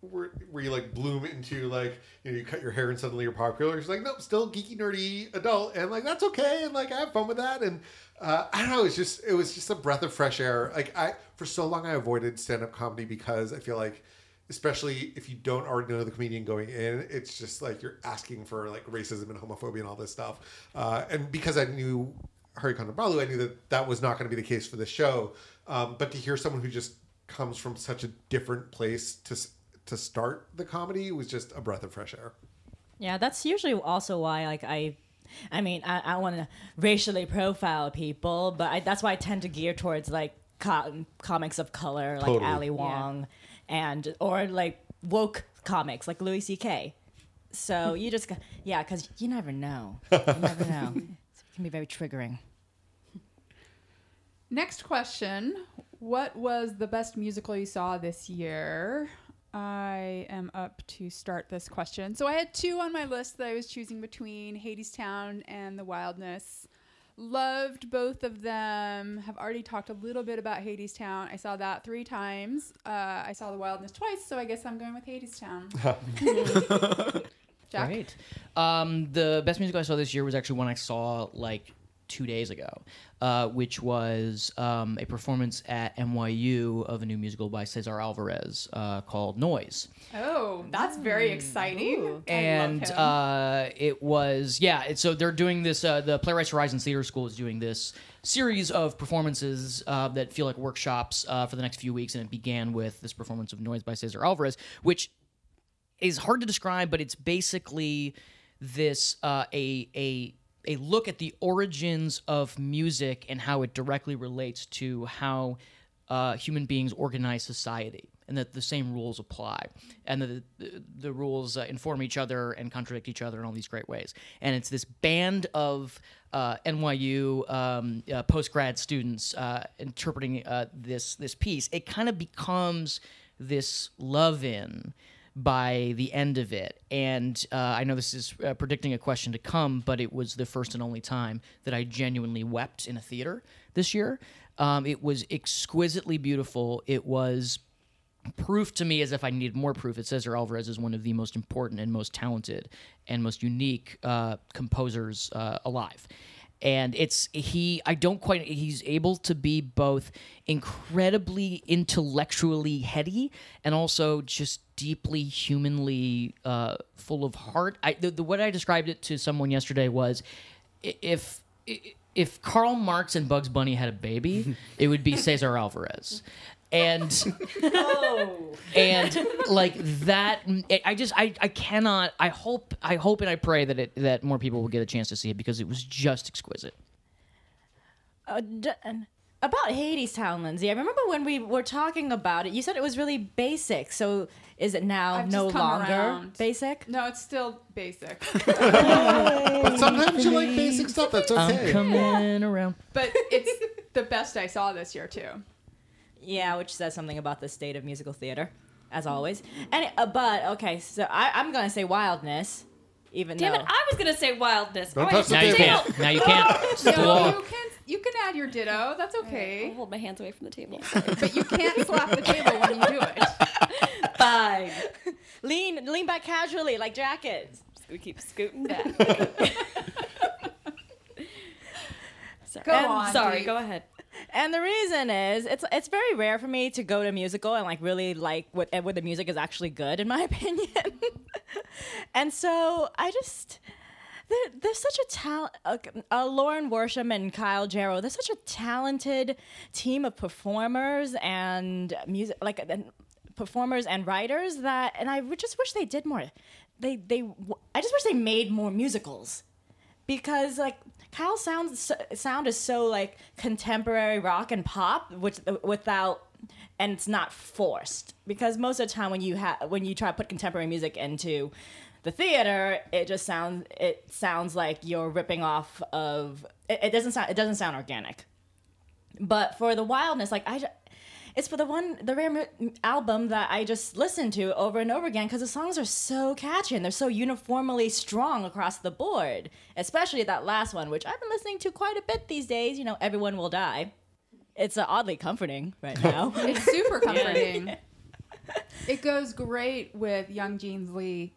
where, where you like bloom into like you know you cut your hair and suddenly you're popular she's like nope still geeky nerdy adult and like that's okay and like i have fun with that and uh, i don't know it's just it was just a breath of fresh air like i for so long i avoided stand-up comedy because i feel like especially if you don't already know the comedian going in it's just like you're asking for like racism and homophobia and all this stuff uh, and because i knew Hari Kondabolu, I knew that that was not going to be the case for the show. Um, but to hear someone who just comes from such a different place to to start the comedy was just a breath of fresh air. Yeah, that's usually also why, like, I, I mean, I, I want to racially profile people, but I, that's why I tend to gear towards like co- comics of color, like Totally. Ali Wong, and or like woke comics, like Louis C.K. So you just, go- yeah, because you never know. You never know. it can be very triggering. Next question. What was the best musical you saw this year? I am up to start this question. So I had two on my list that I was choosing between Hadestown and The Wildness. Loved both of them. Have already talked a little bit about Hadestown. I saw that three times. Uh, I saw The Wildness twice, so I guess I'm going with Hadestown. Jack? Great. Um, the best musical I saw this year was actually one I saw like two days ago, uh, which was um, a performance at NYU of a new musical by Cesar Alvarez uh, called Noise. Oh, that's very exciting. I and uh, it was yeah. It, so they're doing this. Uh, the Playwrights Horizons Theater School is doing this series of performances uh, that feel like workshops uh, for the next few weeks, and it began with this performance of Noise by Cesar Alvarez, which is hard to describe, but it's basically this uh, a a a look at the origins of music and how it directly relates to how uh, human beings organize society, and that the same rules apply, and that the, the, the rules uh, inform each other and contradict each other in all these great ways. And it's this band of uh, NYU um, uh, post grad students uh, interpreting uh, this this piece. It kind of becomes this love in by the end of it. And uh, I know this is uh, predicting a question to come, but it was the first and only time that I genuinely wept in a theater this year. Um, it was exquisitely beautiful. It was proof to me as if I needed more proof. It Cesar Alvarez is one of the most important and most talented and most unique uh, composers uh, alive. And it's he. I don't quite. He's able to be both incredibly intellectually heady and also just deeply humanly uh, full of heart. I the, the what I described it to someone yesterday was if if Karl Marx and Bugs Bunny had a baby, it would be Cesar Alvarez. And and like that I just I, I cannot I hope I hope and I pray that it that more people will get a chance to see it because it was just exquisite. Uh, d- about Hadestown, Lindsay. I remember when we were talking about it. You said it was really basic. So is it now I've no longer around. basic? No, it's still basic. But sometimes you like basic stuff. That's okay. I'm okay. coming around. but it's the best I saw this year too. Yeah, which says something about the state of musical theater, as always. And uh, but okay, so I, I'm gonna say wildness, even Damn though it! I was gonna say wildness. Don't Oh, touch the Now you table. can't. Now you can't. No, you can you can add your ditto. That's I'll okay. hold my hands away from the table. But you can't slap the table when you do it. Fine. lean lean back casually like jackets. We keep scooting back. sorry. Go on, Sorry. Dee. Go ahead. And the reason is it's it's very rare for me to go to musical and like really like what what the music is actually good in my opinion. and so I just there, there's such a talent. Uh, uh, Lauren Worsham and Kyle Jarrow. They're such a talented team of performers and music, like performers and writers that, and I just wish they did more. They they I just wish they made more musicals because like Kyle sounds sound is so like contemporary rock and pop, which without and it's not forced because most of the time when you have when you try to put contemporary music into the theater, it just sounds it sounds like you're ripping off of it, it doesn't sound it doesn't sound organic. But for the wildness, like I, it's for the one the rare mu- album that I just listened to over and over again because the songs are so catchy and they're so uniformly strong across the board. Especially that last one, which I've been listening to quite a bit these days. You know, everyone will die. It's uh, oddly comforting right now. It's super comforting. it goes great with Young Jean Lee's.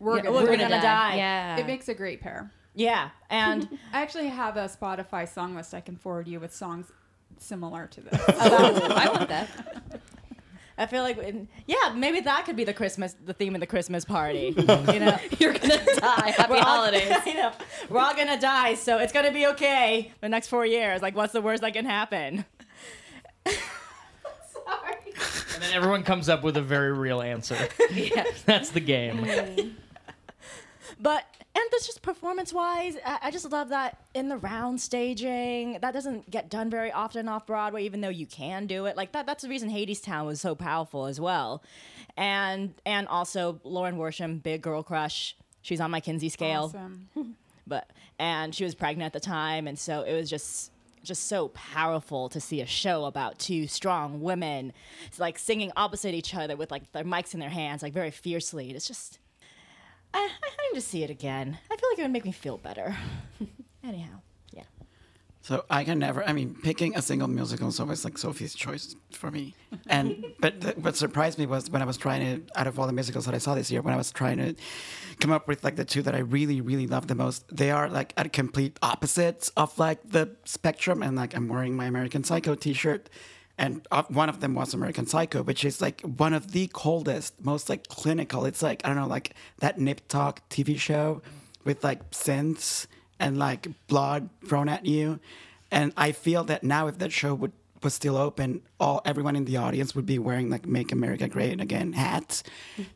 We're, Yeah, gonna, We're we're Gonna gonna Die. Yeah. It makes a great pair. yeah, and I actually have a Spotify song list I can forward you with songs similar to this. I want that. I feel like, yeah, maybe that could be the Christmas, the theme of the Christmas party. You know, You're gonna die. Happy We're all- holidays. you know, we're all gonna die, so it's gonna be okay. The next four years, like, what's the worst that can happen? Sorry. And then everyone comes up with a very real answer. yeah. That's the game. But and that's just performance wise, I, I just love that in the round staging. That doesn't get done very often off Broadway, even though you can do it. Like that that's the reason Hadestown was so powerful as well. And and also Lauren Worsham, big girl crush. She's on my Kinsey scale. Awesome. But and she was pregnant at the time, and so it was just just so powerful to see a show about two strong women like singing opposite each other with like their mics in their hands like very fiercely it's just I, I need to see it again. I feel like it would make me feel better. Anyhow, yeah. So I can never. I mean, picking a single musical is always like Sophie's choice for me. And but what surprised me was when I was trying to, out of all the musicals that I saw this year, when I was trying to come up with like the two that I really, really love the most, they are like at complete opposites of like the spectrum. And like I'm wearing my American Psycho T-shirt, and uh, one of them was American Psycho, which is like one of the coldest, most like clinical. It's like I don't know, like that Nip/Tuck TV show with like synths and like blood thrown at you. And I feel that now, if that show would was still open, all everyone in the audience would be wearing like "Make America Great Again" hats,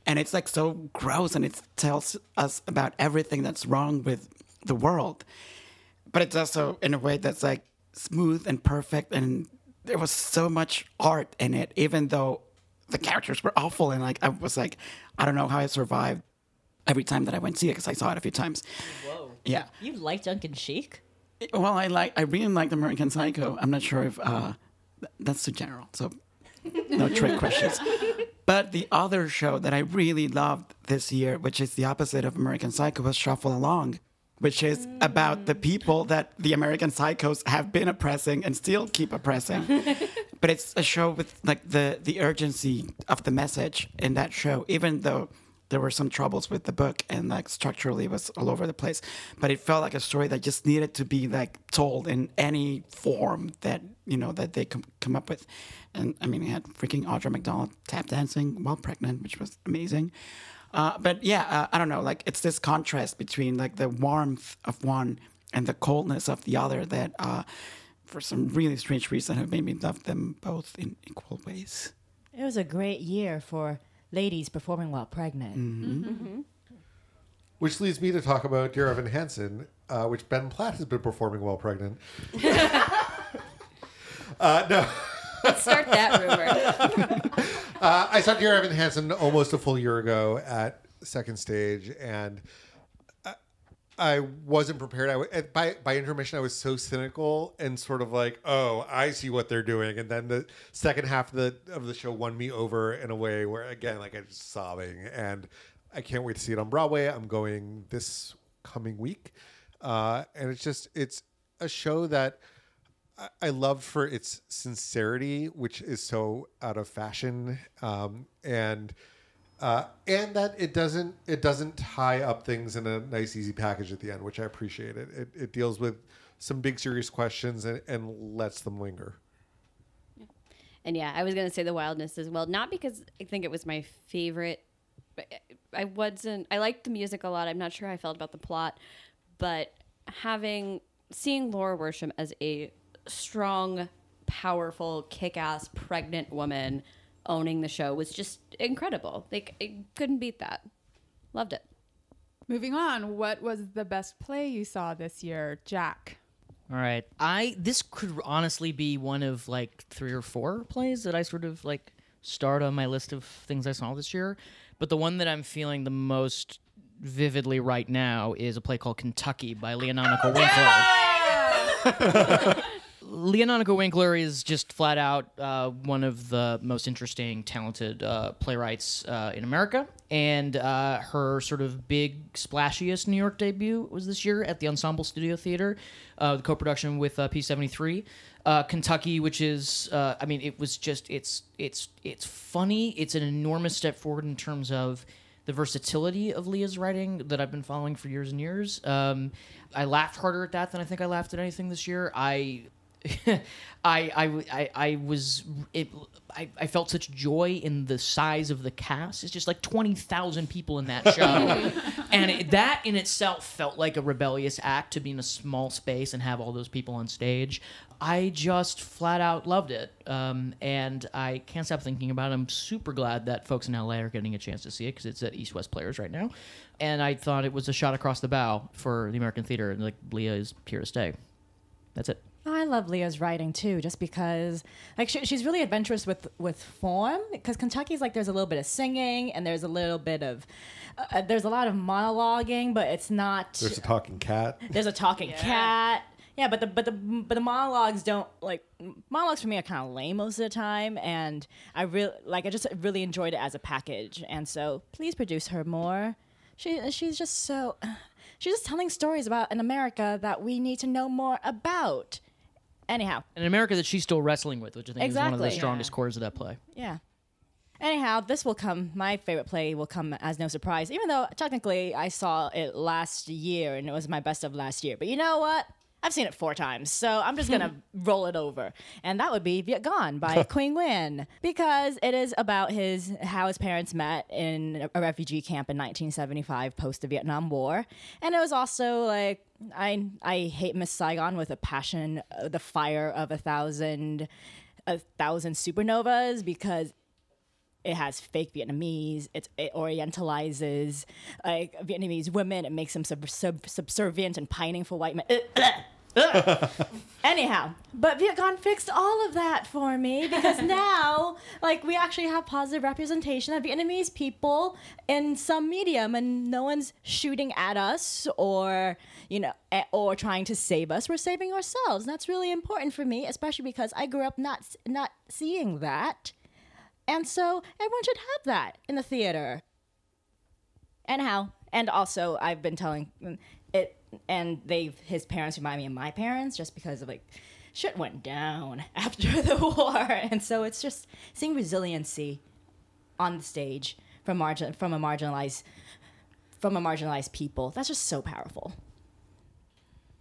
and it's like so gross, and it tells us about everything that's wrong with the world. But it's also in a way that's like smooth and perfect, and there was so much art in it, even though the characters were awful, and like I was like, I don't know how I survived every time that I went to see it because I saw it a few times. Whoa. Yeah. You like Duncan Sheik? Well, I like. I really liked American Psycho. I'm not sure if uh, that's too general. So, no trick questions. But the other show that I really loved this year, which is the opposite of American Psycho, was Shuffle Along, which is about the people that the American Psychos have been oppressing and still keep oppressing. but it's a show with like the the urgency of the message in that show, even though there were some troubles with the book and like structurally it was all over the place. But it felt like a story that just needed to be like told in any form that you know that they com- come up with. And i mean it had freaking audra mcdonald tap dancing while pregnant which was amazing uh, but yeah uh, i don't know like it's this contrast between like the warmth of one and the coldness of the other that uh, for some really strange reason have made me love them both in equal ways It was a great year for ladies performing while pregnant. Which leads me to talk about Dear Evan Hansen, uh, which Ben Platt has been performing while pregnant. uh, no, Let's start that rumor. uh, I saw Dear Evan Hansen almost a full year ago at Second Stage, and I, I wasn't prepared. By by intermission, I was so cynical and sort of like, "Oh, I see what they're doing." And then the second half of the of the show won me over in a way where, again, like I was sobbing, and I can't wait to see it on Broadway. I'm going this coming week, uh, and it's just it's a show that. I- love for its sincerity, which is so out of fashion, um, and uh, and that it doesn't it doesn't tie up things in a nice easy package at the end, which I appreciate. It it, it deals with some big serious questions and, and lets them linger. And yeah, I was gonna say the wildness as well, not because I think it was my favorite I wasn't. I liked the music a lot. I'm not sure how I felt about the plot, but having seeing Laura Worsham as a strong, powerful, kick-ass, pregnant woman owning the show was just incredible. Like, I couldn't beat that. Loved it. Moving on, what was the best play you saw this year, Jack? All right. I this could honestly be one of like three or four plays that I sort of like start on my list of things I saw this year. But the one that I'm feeling the most vividly right now is a play called Kentucky by Leah Nanako Winkler. Leah Nanako Winkler is just flat out uh, one of the most interesting, talented uh, playwrights uh, in America. And uh, her sort of big, splashiest New York debut was this year at the Ensemble Studio Theater, uh, the co production with uh, P73. Uh, Kentucky, which is, I mean, it was just, it's, it's, it's funny. It's an enormous step forward in terms of the versatility of Leah's writing that I've been following for years and years. Um, I laughed harder at that than I think I laughed at anything this year. I I, I, I, I was it, I, I felt such joy in the size of the cast. It's just like twenty thousand people in that show, and it, that in itself felt like a rebellious act to be in a small space and have all those people on stage. I just flat out loved it, um, and I can't stop thinking about it. I'm super glad that folks in LA are getting a chance to see it because it's at East West Players right now, and I thought it was a shot across the bow for the American theater, and like Leah is here to stay. That's it. I love Leah's writing too, just because like she, she's really adventurous with with form. Because Kentucky's like there's a little bit of singing and there's a little bit of uh, there's a lot of monologuing, but it's not. There's a talking cat. There's a talking cat. Yeah, but the but the but the monologues don't like monologues for me are kind of lame most of the time, and I really like I just really enjoyed it as a package, and so please produce her more. She she's just so she's just telling stories about an America that we need to know more about. Anyhow, an America that she's still wrestling with, which I think is one of the strongest cores of that play. yeah. Anyhow, this will come. My favorite play will come as no surprise, even though technically I saw it last year and it was my best of last year. But you know what? I've seen it four times, so I'm just gonna roll it over, and that would be Vietgone by Qui Nguyen because it is about his how his parents met in a refugee camp in 1975 post the Vietnam War, and it was also like I I hate Miss Saigon with a passion, uh, the fire of a thousand a thousand supernovas because it has fake Vietnamese. It's, it orientalizes like Vietnamese women. It makes them sub, sub, subservient and pining for white men. Anyhow, but Vietgone fixed all of that for me because now, like, we actually have positive representation of Vietnamese people in some medium, and no one's shooting at us or you know, or trying to save us. We're saving ourselves. And that's really important for me, especially because I grew up not not seeing that. And so everyone should have that in the theater. Anyhow, and also I've been telling and they his parents remind me of my parents just because of like shit went down after the war, and so it's just seeing resiliency on the stage from margin from a marginalized from a marginalized people. That's just so powerful.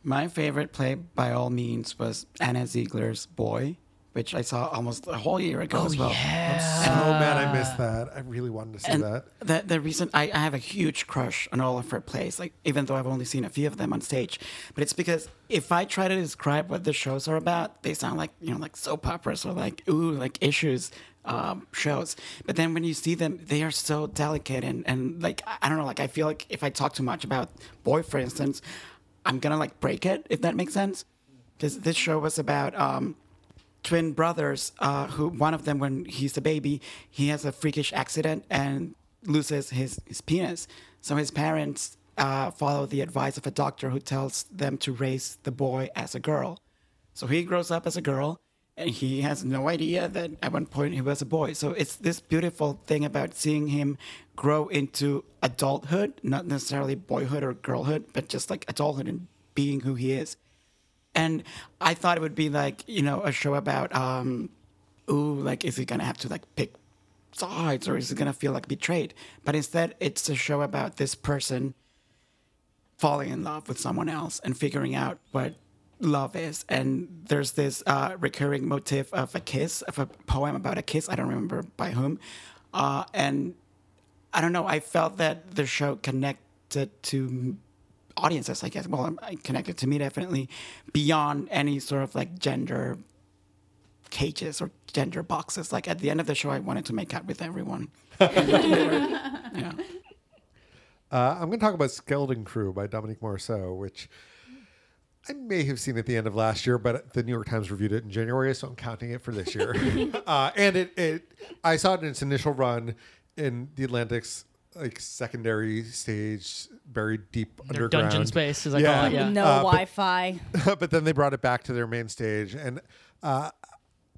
My favorite play, by all means, was Anna Ziegler's Boy, which I saw almost a whole year ago as well. I'm Oh man, I missed that. I really wanted to see And that. the the reason I, I have a huge crush on all of her plays, like even though I've only seen a few of them on stage, but it's because if I try to describe what the shows are about, they sound like you know like soap operas or like ooh like issues um, shows. But then when you see them, they are so delicate and and like I I don't know, like I feel like if I talk too much about Boy, for instance, I'm gonna like break it if that makes sense. Because this show was about. Um, twin brothers uh, who one of them when he's a baby he has a freakish accident and loses his, his penis. So his parents uh, follow the advice of a doctor who tells them to raise the boy as a girl. So he grows up as a girl and he has no idea that at one point he was a boy. So it's this beautiful thing about seeing him grow into adulthood not necessarily boyhood or girlhood but just like adulthood and being who he is and I thought it would be like you know a show about um, ooh, like is he gonna have to like pick sides or is he gonna feel like betrayed? But instead, it's a show about this person falling in love with someone else and figuring out what love is. And there's this uh, recurring motif of a kiss, of a poem about a kiss. I don't remember by whom, uh, and I don't know. I felt that the show connected to audiences. I guess. Well, I'm- I connected to me definitely beyond any sort of like gender cages or gender boxes. Like at the end of the show, I wanted to make out with everyone. yeah. Uh, I'm going to talk about Skeleton Crew by Dominique Morrisseau, which I may have seen at the end of last year, but the New York Times reviewed it in January, so I'm counting it for this year. uh, and it, it, I saw it in its initial run in the Atlantic's like secondary stage, buried deep Their underground dungeon space, as I Yeah. call it. Yeah. No Uh, but- Wi-Fi. but then they brought it back to their main stage and uh,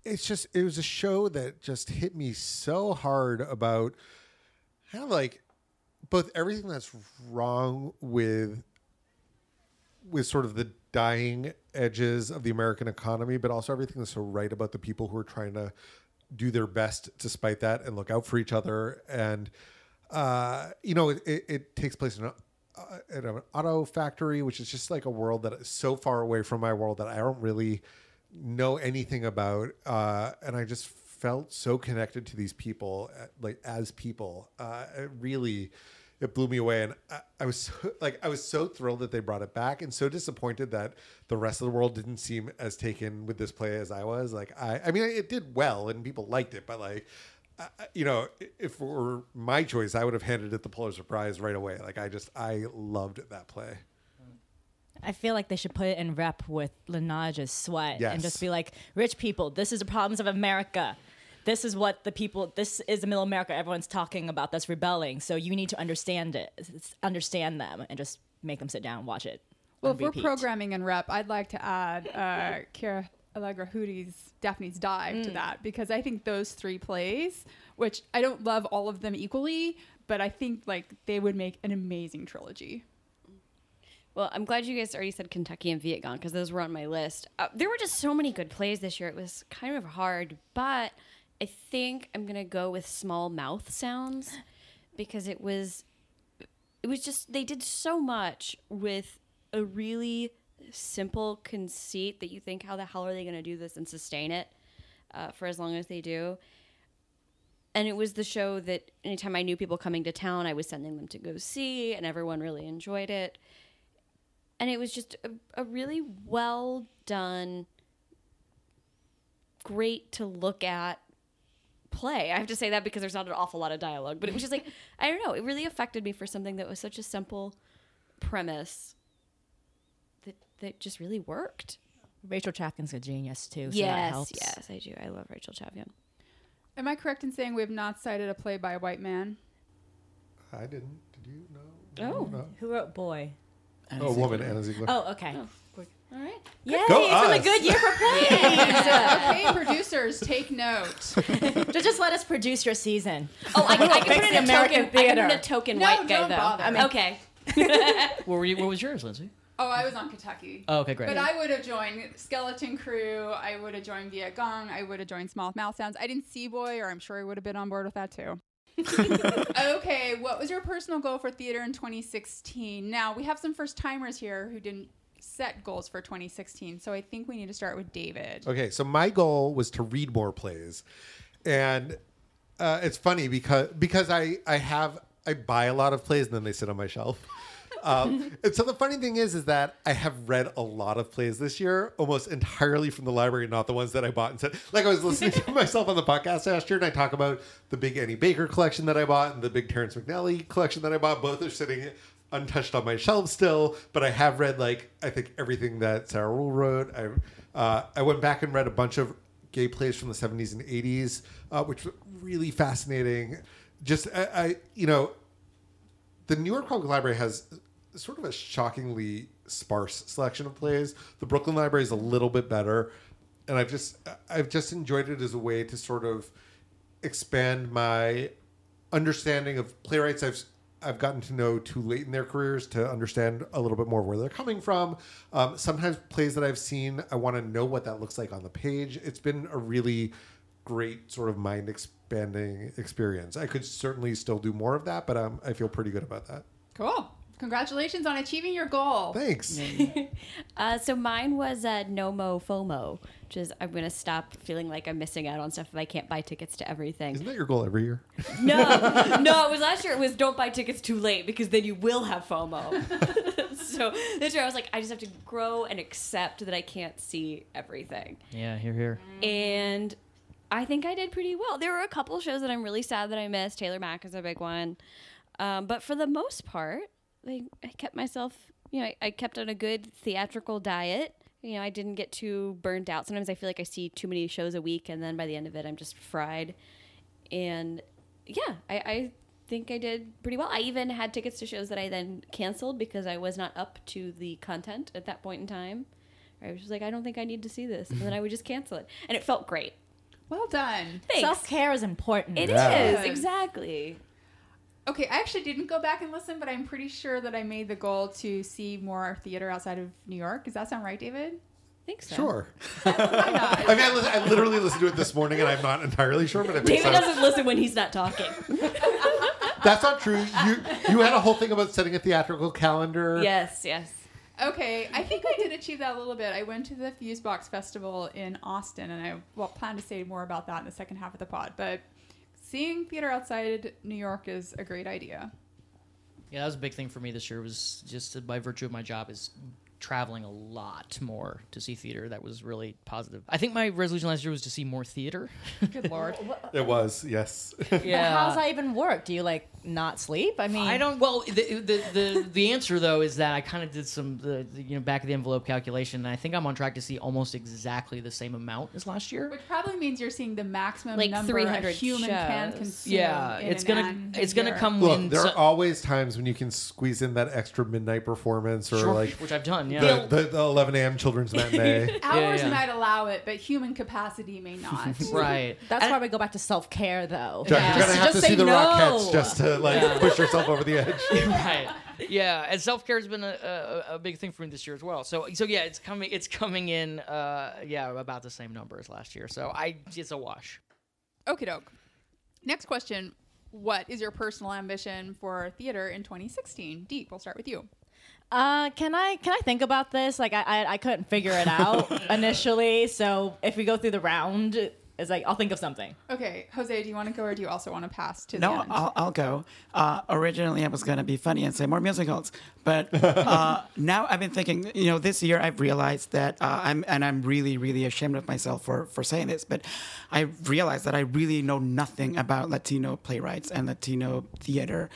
it's just it was a show that just hit me so hard about kind of like both everything that's wrong with with sort of the dying edges of the American economy, but also everything that's so right about the people who are trying to do their best despite that and look out for each other. And, uh, you know, it, it, it takes place in, a, uh, in an auto factory, which is just like a world that is so far away from my world that I don't really know anything about. Uh, and I just felt so connected to these people, uh, like as people. Uh, it really, it blew me away, and I, I was so, like, I was so thrilled that they brought it back, and so disappointed that the rest of the world didn't seem as taken with this play as I was. Like, I, I mean, it did well, and people liked it, but like. I- I- You know, if it were my choice, I would have handed it the Pulitzer Prize right away. Like, I just, I loved that play. I feel like they should put it in rep with Lynn Nottage's sweat Yes. and just be like, rich people, this is the problems of America. This is what the people, this is the middle America everyone's talking about that's rebelling. So you need to understand it, understand them, and just make them sit down and watch it. Well, on if we're programming in rep, I'd like to add uh, Quiara Alegría Hudes' Daphne's Dive to that because I think those three plays, which I don't love all of them equally, but I think like they would make an amazing trilogy. Well, I'm glad you guys already said Kentucky and Vietgone because those were on my list. Uh, there were just so many good plays this year. It was kind of hard, but I think I'm gonna go with Small Mouth Sounds because it was it was just they did so much with a really simple conceit that you think how the hell are they gonna do this and sustain it uh, for as long as they do. And it was the show that anytime I knew people coming to town, I was sending them to go see, and everyone really enjoyed it and it was just a, a really well done great to look at play i have to say that because there's not an awful lot of dialogue but it was just like i don't know it really affected me for something that was such a simple premise that that just really worked Rachel Chavkin's a genius too. So that yes helps. yes i do i love rachel chapman Am I correct in saying we have not cited a play by a white man? I didn't. Did you? No. Oh. No. Who wrote Boy? Oh, woman, Anna Ziegler. Oh, okay. Oh. all right Yay, Go it's been a good year for plays. okay, producers, take note. just, just let us produce your season. oh i can, I can put in a American token i can put in a token No, white guy though bother. I mean, okay What were you? What was yours, Lindsay? Oh, I was on Kentucky. Oh, okay, great. But I would have joined Skeleton Crew. I would have joined Vietgone. I would have joined Small Mouth Sounds. I didn't see Boy, or I'm sure I would have been on board with that too. okay, what was your personal goal for theater in 2016? Now, we have some first timers here who didn't set goals for 2016, so I think we need to start with David. Okay, so my goal was to read more plays, and uh, it's funny because because I I have I buy a lot of plays and then they sit on my shelf. Um, and so the funny thing is, is that I have read a lot of plays this year, almost entirely from the library, not the ones that I bought and said. Like I was listening to myself on the podcast last year, and I talk about the big Annie Baker collection that I bought and the big Terrence McNally collection that I bought. Both are sitting untouched on my shelf still, but I have read like I think everything that Sarah Ruhl wrote. I uh, I went back and read a bunch of gay plays from the 70s and 80s, uh, which were really fascinating. Just I, I you know the New York Public Library has sort of a shockingly sparse selection of plays. The Brooklyn Library is a little bit better, and I've just I've just enjoyed it as a way to sort of expand my understanding of playwrights I've I've gotten to know too late in their careers to understand a little bit more where they're coming from. Um, sometimes plays that I've seen, I want to know what that looks like on the page. It's been a really great sort of mind expanding experience. I could certainly still do more of that, but um, I feel pretty good about that. Cool. Congratulations on achieving your goal. Thanks. Uh, so mine was uh, NOMO FOMO, which is I'm going to stop feeling like I'm missing out on stuff if I can't buy tickets to everything. Isn't that your goal every year? No, no, it was last year. It was don't buy tickets too late because then you will have FOMO. so this year I was like, I just have to grow and accept that I can't see everything. Yeah, here, here. And I think I did pretty well. There were a couple shows that I'm really sad that I missed. Taylor Mac is a big one. Um, but for the most part, like, I kept myself, you know, I, I kept on a good theatrical diet. You know, I didn't get too burnt out. Sometimes I feel like I see too many shows a week, and then by the end of it, I'm just fried. And yeah, I, I think I did pretty well. I even had tickets to shows that I then canceled because I was not up to the content at that point in time. I was just like, I don't think I need to see this, and then I would just cancel it, and it felt great. Well done. Self care is important. It is Yeah. exactly. Okay, I actually didn't go back and listen, but I'm pretty sure that I made the goal to see more theater outside of New York. Does that sound right, David? I think so. Sure. I mean, I, li- I literally listened to it this morning, and I'm not entirely sure, but it makes David sense. doesn't listen when he's not talking. That's not true. You you had a whole thing about setting a theatrical calendar. yes, yes. Okay, I think I did achieve that a little bit. I went to the Fusebox Festival in Austin, and I well plan to say more about that in the second half of the pod. But seeing theater outside New York is a great idea. Yeah, that was a big thing for me this year. Was just by virtue of my job is traveling a lot more to see theater. That was really positive. I think my resolution last year was to see more theater. Good lord. It was yes. yeah. How's that even work? Do you like not sleep? I mean, I don't. Well, the the the, the answer though is that I kind of did some the, the you know back of the envelope calculation, and I think I'm on track to see almost exactly the same amount as last year. Which probably means you're seeing the maximum Like number 300 a human can shows. consume. Yeah, in it's an gonna it's a gonna year. come Look, when there so- are always times when you can squeeze in that extra midnight performance or Sure, like which I've done. Yeah. the, the, the 11 a.m. children's matinee. Hours yeah. might allow it, but human capacity may not. right. That's And- why we go back to self care, though. Jack, Yeah. You're gonna Just- have to see the no. Rockettes just to like push yourself over the edge. right. Yeah, and self care has been a, a, a big thing for me this year as well. So so yeah, it's coming it's coming in uh yeah about the same number as last year. So I it's a wash. Okie doke. Next question. What is your personal ambition for theater in 2016? Diep, we'll start with you. Uh, can I can I think about this? Like I I, I couldn't figure it out initially. So if we go through the round, it's like I'll think of something. Okay, Jose, do you want to go or do you also want to pass to the No, end? I'll, I'll go. Uh, originally, I was going to be funny and say more musicals, but uh, now I've been thinking. You know, this year I've realized that uh, I'm, and I'm really, really ashamed of myself for for saying this, but I realized that I really know nothing about Latino playwrights and Latino theater.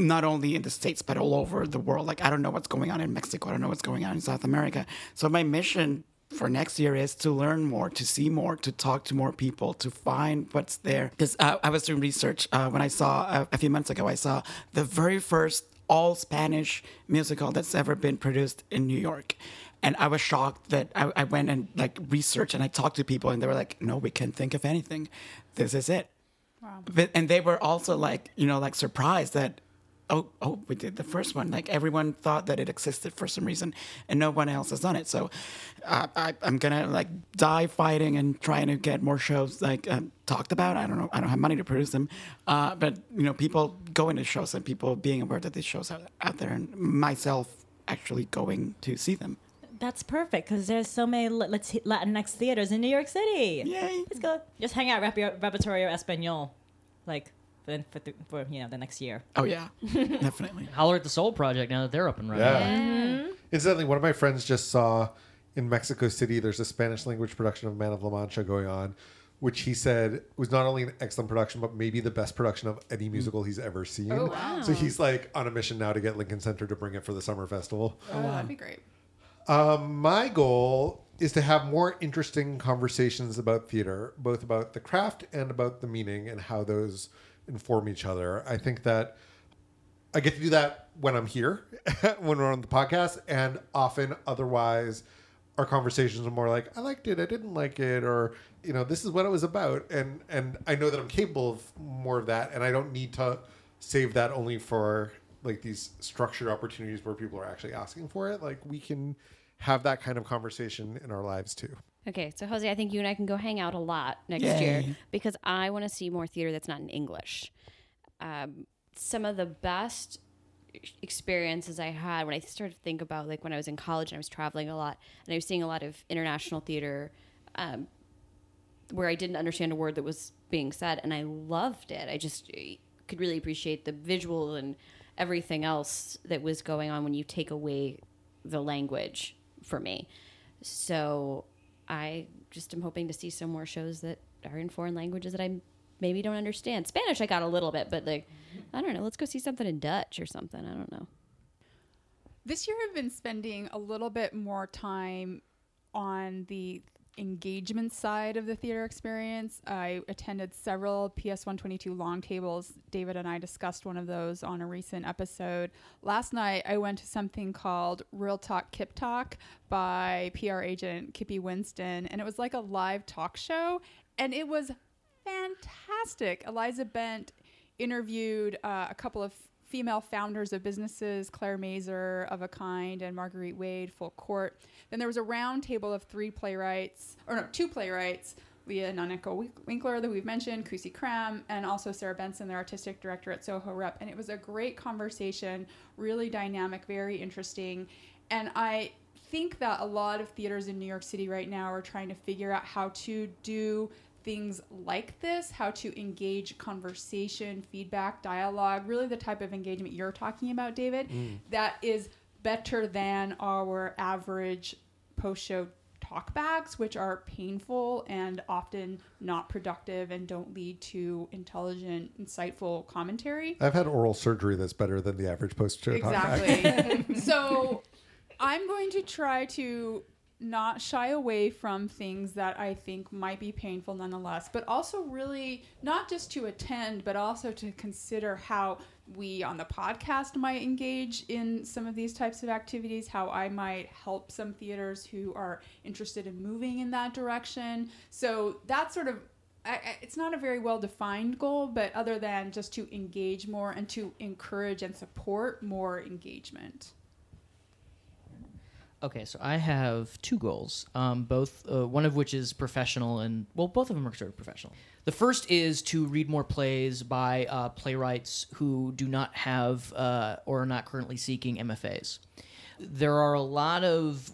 Not only in the states, but all over the world. Like I don't know what's going on in Mexico. I don't know what's going on in South America. So my mission for next year is to learn more, to see more, to talk to more people, to find what's there. Because uh, I was doing research uh, when I saw uh, a few months ago, I saw the very first all Spanish musical that's ever been produced in New York. And I was shocked that I, I went and like researched and I talked to people and they were like, no, we can't think of anything. This is it. But, and they were also like, you know, like surprised that oh, oh, we did the first one. Like everyone thought that it existed for some reason, and no one else has done it. So, uh, I, I'm gonna like die fighting and trying to get more shows like um, talked about. I don't know. I don't have money to produce them, uh, but you know, people going to shows and people being aware that these shows are out there, and myself actually going to see them. That's perfect because there's so many Lat- Latinx theaters in New York City. Yay! Let's go. Just hang out, your Repertorio Español, like for, for, the, for you know the next year. Oh yeah, definitely. Holler at the Sol Project now that they're up and running. Yeah. Incidentally, one of my friends just saw in Mexico City. There's a Spanish language production of Man of La Mancha going on, which he said was not only an excellent production, but maybe the best production of any musical he's ever seen. Oh, wow. So he's like on a mission now to get Lincoln Center to bring it for the summer festival. oh, wow, that'd be great. Um, my goal is to have more interesting conversations about theater, both about the craft and about the meaning and how those inform each other. I think that I get to do that when I'm here, when we're on the podcast, and often otherwise our conversations are more like, I liked it, I didn't like it, or you know, this is what it was about. And and I know that I'm capable of more of that, and I don't need to save that only for like these structured opportunities where people are actually asking for it. Like we can have that kind of conversation in our lives too. Okay, so Jose, I think you and I can go hang out a lot next Yay. year because I want to see more theater that's not in English. Um, some of the best experiences I had when I started to think about like when I was in college and I was traveling a lot and I was seeing a lot of international theater um, where I didn't understand a word that was being said and I loved it. I just eh, could really appreciate the visual and everything else that was going on when you take away the language for me. So I just am hoping to see some more shows that are in foreign languages that I maybe don't understand. Spanish I got a little bit, but like I don't know, let's go see something in Dutch or something. I don't know. This year, I've been spending a little bit more time on the engagement side of the theater experience. I attended several PS 122 long tables. David and I discussed one of those on a recent episode. Last night, I went to something called Real Talk Kip Talk by PR agent Kippy Winston, and it was like a live talk show, and it was fantastic. Eliza Bent interviewed uh, a couple of female founders of businesses, Claire Mazur of a Kind and Marguerite Wade, Full Court. Then there was a round table of three playwrights, or no, two playwrights. Leah Nanako Winkler, that we've mentioned, Kusi Kram, and also Sarah Benson, the artistic director at Soho Rep. And it was a great conversation, really dynamic, very interesting. And I think that a lot of theaters in New York City right now are trying to figure out how to do things like this, how to engage conversation, feedback, dialogue, really the type of engagement you're talking about, David, mm. that is better than our average post show talkbacks, which are painful and often not productive and don't lead to intelligent, insightful commentary. I've had oral surgery that's better than the average post show Exactly. so I'm going to try to not shy away from things that I think might be painful nonetheless, but also really not just to attend, but also to consider how we on the podcast might engage in some of these types of activities, how I might help some theaters who are interested in moving in that direction. So that's sort of I, I- it's not a very well defined goal, but other than just to engage more and to encourage and support more engagement. Okay, so I have two goals. Um, both uh, one of which is professional, and well, both of them are sort of professional. The first is to read more plays by uh, playwrights who do not have uh, or are not currently seeking MFAs. There are a lot of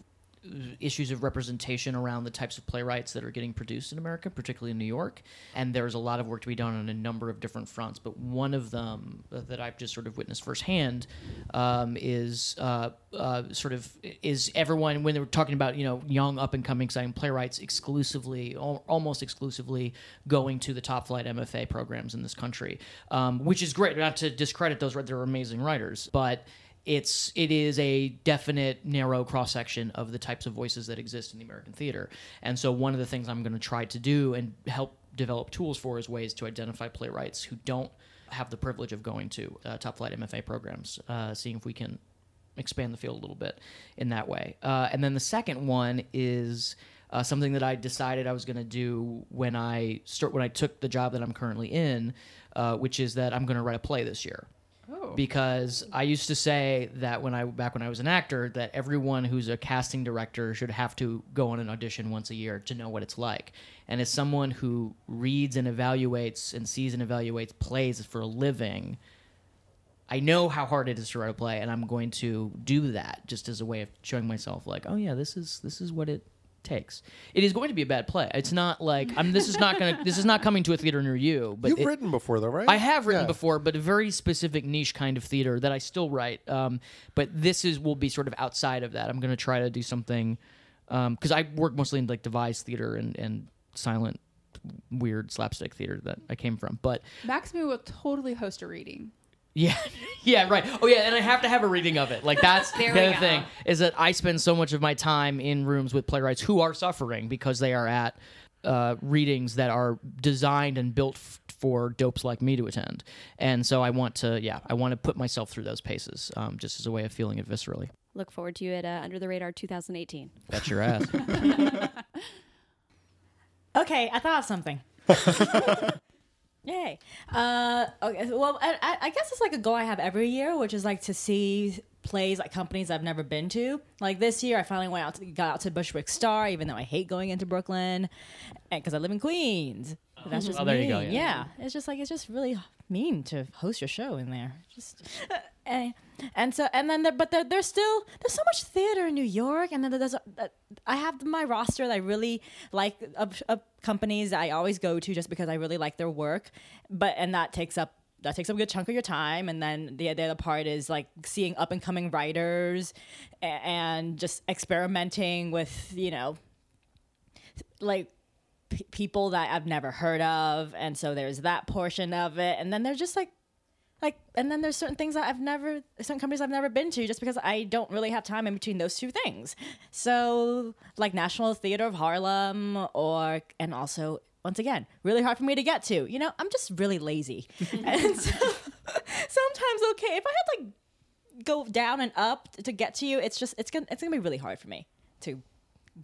issues of representation around the types of playwrights that are getting produced in America, particularly in New York. And there's a lot of work to be done on a number of different fronts. But one of them that I've just sort of witnessed firsthand um, is uh, uh, sort of is everyone when they were talking about you know young up and coming playwrights exclusively al- almost exclusively going to the top flight MFA programs in this country, um, which is great. Not to discredit those, they're amazing writers, but it's it is a definite narrow cross section of the types of voices that exist in the American theater. And so one of the things I'm going to try to do and help develop tools for is ways to identify playwrights who don't have the privilege of going to uh, top flight MFA programs, uh, seeing if we can expand the field a little bit in that way. Uh, and then the second one is uh, something that I decided I was going to do when I start when I took the job that I'm currently in, uh, which is that I'm going to write a play this year Oh. because I used to say that when I back when I was an actor that everyone who's a casting director should have to go on an audition once a year to know what it's like. And as someone who reads and evaluates and sees and evaluates plays for a living, I know how hard it is to write a play, and I'm going to do that just as a way of showing myself, like, oh yeah, this is this is what it takes. It is going to be a bad play. It's not like I'm. This is not going to. This is not coming to a theater near you. But You've it- written before, though, right? I have written Yeah. before, but a very specific niche kind of theater that I still write. Um, but this is will be sort of outside of that. I'm going to try to do something because I work mostly in like devised theater and and silent, weird slapstick theater that I came from. But Max, Maxamoo will totally host a reading. Yeah, yeah, right. Oh yeah, and I have to have a reading of it. Like that's There the we other go. thing is that I spend so much of my time in rooms with playwrights who are suffering because they are at uh, readings that are designed and built f- for dopes like me to attend. And so I want to, yeah, I want to put myself through those paces, um, just as a way of feeling it viscerally. Look forward to you at uh, Under the Radar 2018. Bet your ass. Okay, I thought of something. Yay. Uh, okay, well, I, I- guess it's like a goal I have every year, which is like to see plays like companies I've never been to. Like this year, I finally went out to got out to Bushwick Starr, even though I hate going into Brooklyn, because I live in Queens. That's just Oh, there you mean. go, yeah. Yeah. it's just like it's just really mean to host your show in there. Just and, eh. and so and then there, but there, there's still there's so much theater in New York, and then there's a, I have my roster that I really like of, of companies that I always go to just because I really like their work, but and that takes up that takes up a good chunk of your time and then the, the other part is like seeing up and coming writers a- and just experimenting with you know like p- people that I've never heard of, and so there's that portion of it, and then there's just like, like, and then there's certain things that I've never, certain companies I've never been to, just because I don't really have time in between those two things. So, like National Theater of Harlem, or and also once again, really hard for me to get to. You know, I'm just really lazy, and so sometimes okay if I had like go down and up to get to you, it's just it's gonna it's gonna be really hard for me to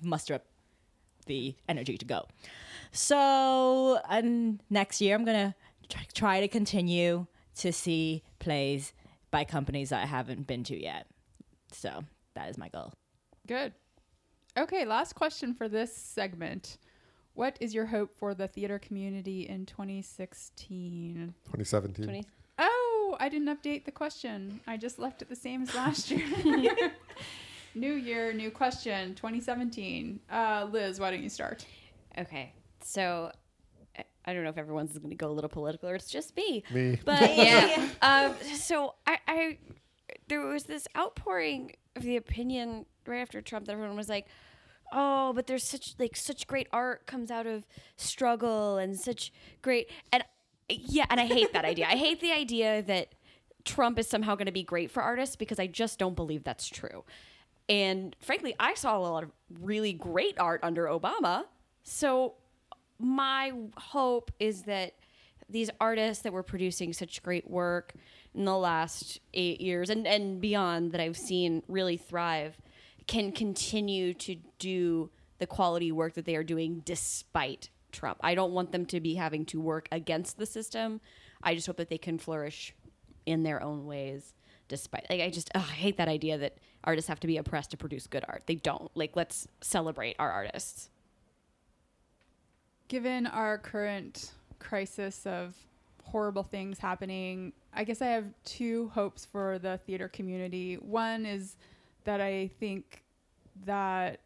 muster up the energy to go. So, and next year I'm gonna try, try to continue to see plays by companies that I haven't been to yet. So that is my goal. Good. Okay, last question for this segment. What is your hope for the theater community in 2016? 2017. 20 Oh, I didn't update the question. I just left it the same as last year. new year, new question, 2017. Uh, Liz, why don't you start? Okay, so I- I don't know if everyone's going to go a little political or it's just me. Me. But yeah. um, so I, I, there was this outpouring of the opinion right after Trump that everyone was like, "Oh, but there's such like such great art comes out of struggle and such great and yeah." And I hate that idea. I hate the idea that Trump is somehow going to be great for artists because I just don't believe that's true. And frankly, I saw a lot of really great art under Obama. So my hope is that these artists that were producing such great work in the last eight years and, and beyond that I've seen really thrive can continue to do the quality work that they are doing despite Trump. I don't want them to be having to work against the system. I just hope that they can flourish in their own ways despite like I just ugh, I hate that idea that artists have to be oppressed to produce good art. They don't. Like let's celebrate our artists. Given our current crisis of horrible things happening, I guess I have two hopes for the theater community. One is that I think that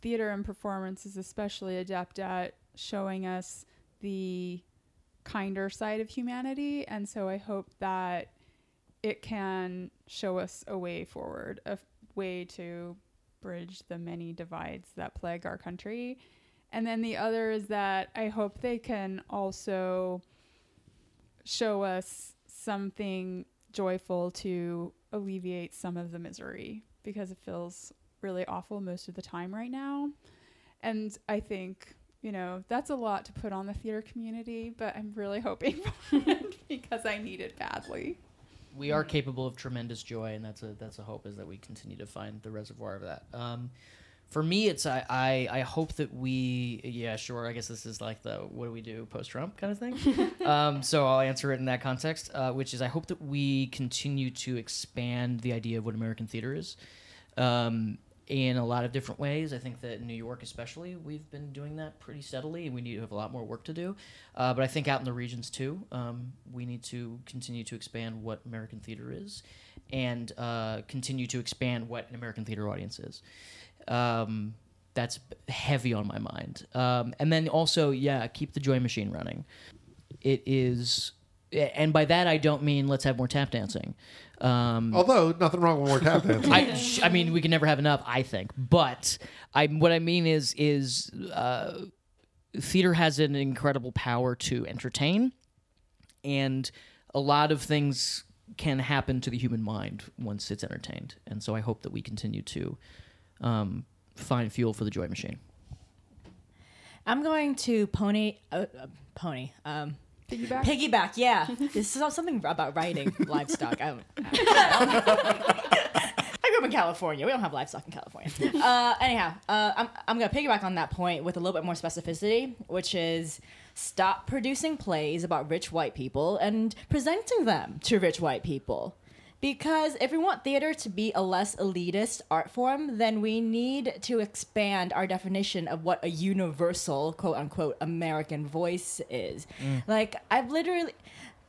theater and performance is especially adept at showing us the kinder side of humanity. And so I hope that it can show us a way forward, a way to bridge the many divides that plague our country. And then the other is that I hope they can also show us something joyful to alleviate some of the misery because it feels really awful most of the time right now. And I think, you know, that's a lot to put on the theater community, but I'm really hoping because I need it badly. We are capable of tremendous joy, and that's a that's a hope is that we continue to find the reservoir of that. Um, for me, it's I, I I hope that we yeah sure I guess this is like the what do we do post Trump kind of thing. um, so I'll answer it in that context, uh, which is I hope that we continue to expand the idea of what American theater is. Um, in a lot of different ways. I think that in New York, especially, we've been doing that pretty steadily, and we need to have a lot more work to do. Uh, but I think out in the regions too, um, we need to continue to expand what American theater is, and uh, continue to expand what an American theater audience is. Um, that's heavy on my mind. Um, and then also, yeah, keep the joy machine running. It is, and by that I don't mean let's have more tap dancing. Um, Although nothing wrong with more tap dancing. I, I mean, we can never have enough. I think, but I what I mean is is uh, theater has an incredible power to entertain, and a lot of things can happen to the human mind once it's entertained. And so I hope that we continue to um, find fuel for the joy machine. I'm going to pony, uh, uh, pony, um, Piggyback? piggyback. Yeah, this is something about riding livestock. I don't. I grew up in California. We don't have livestock in California. Uh, anyhow, uh, I'm I'm gonna piggyback on that point with a little bit more specificity, which is stop producing plays about rich white people and presenting them to rich white people. Because if we want theater to be a less elitist art form, then we need to expand our definition of what a universal, quote unquote, American voice is. Mm. Like, I've literally.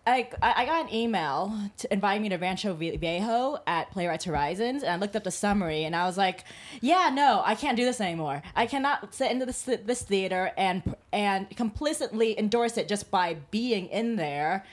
Like I I got an email to inviting me to Rancho Viejo at Playwrights Horizons, and I looked up the summary, and I was like, "Yeah, no, I can't do this anymore. I cannot sit into this this theater and and complicitly endorse it just by being in there."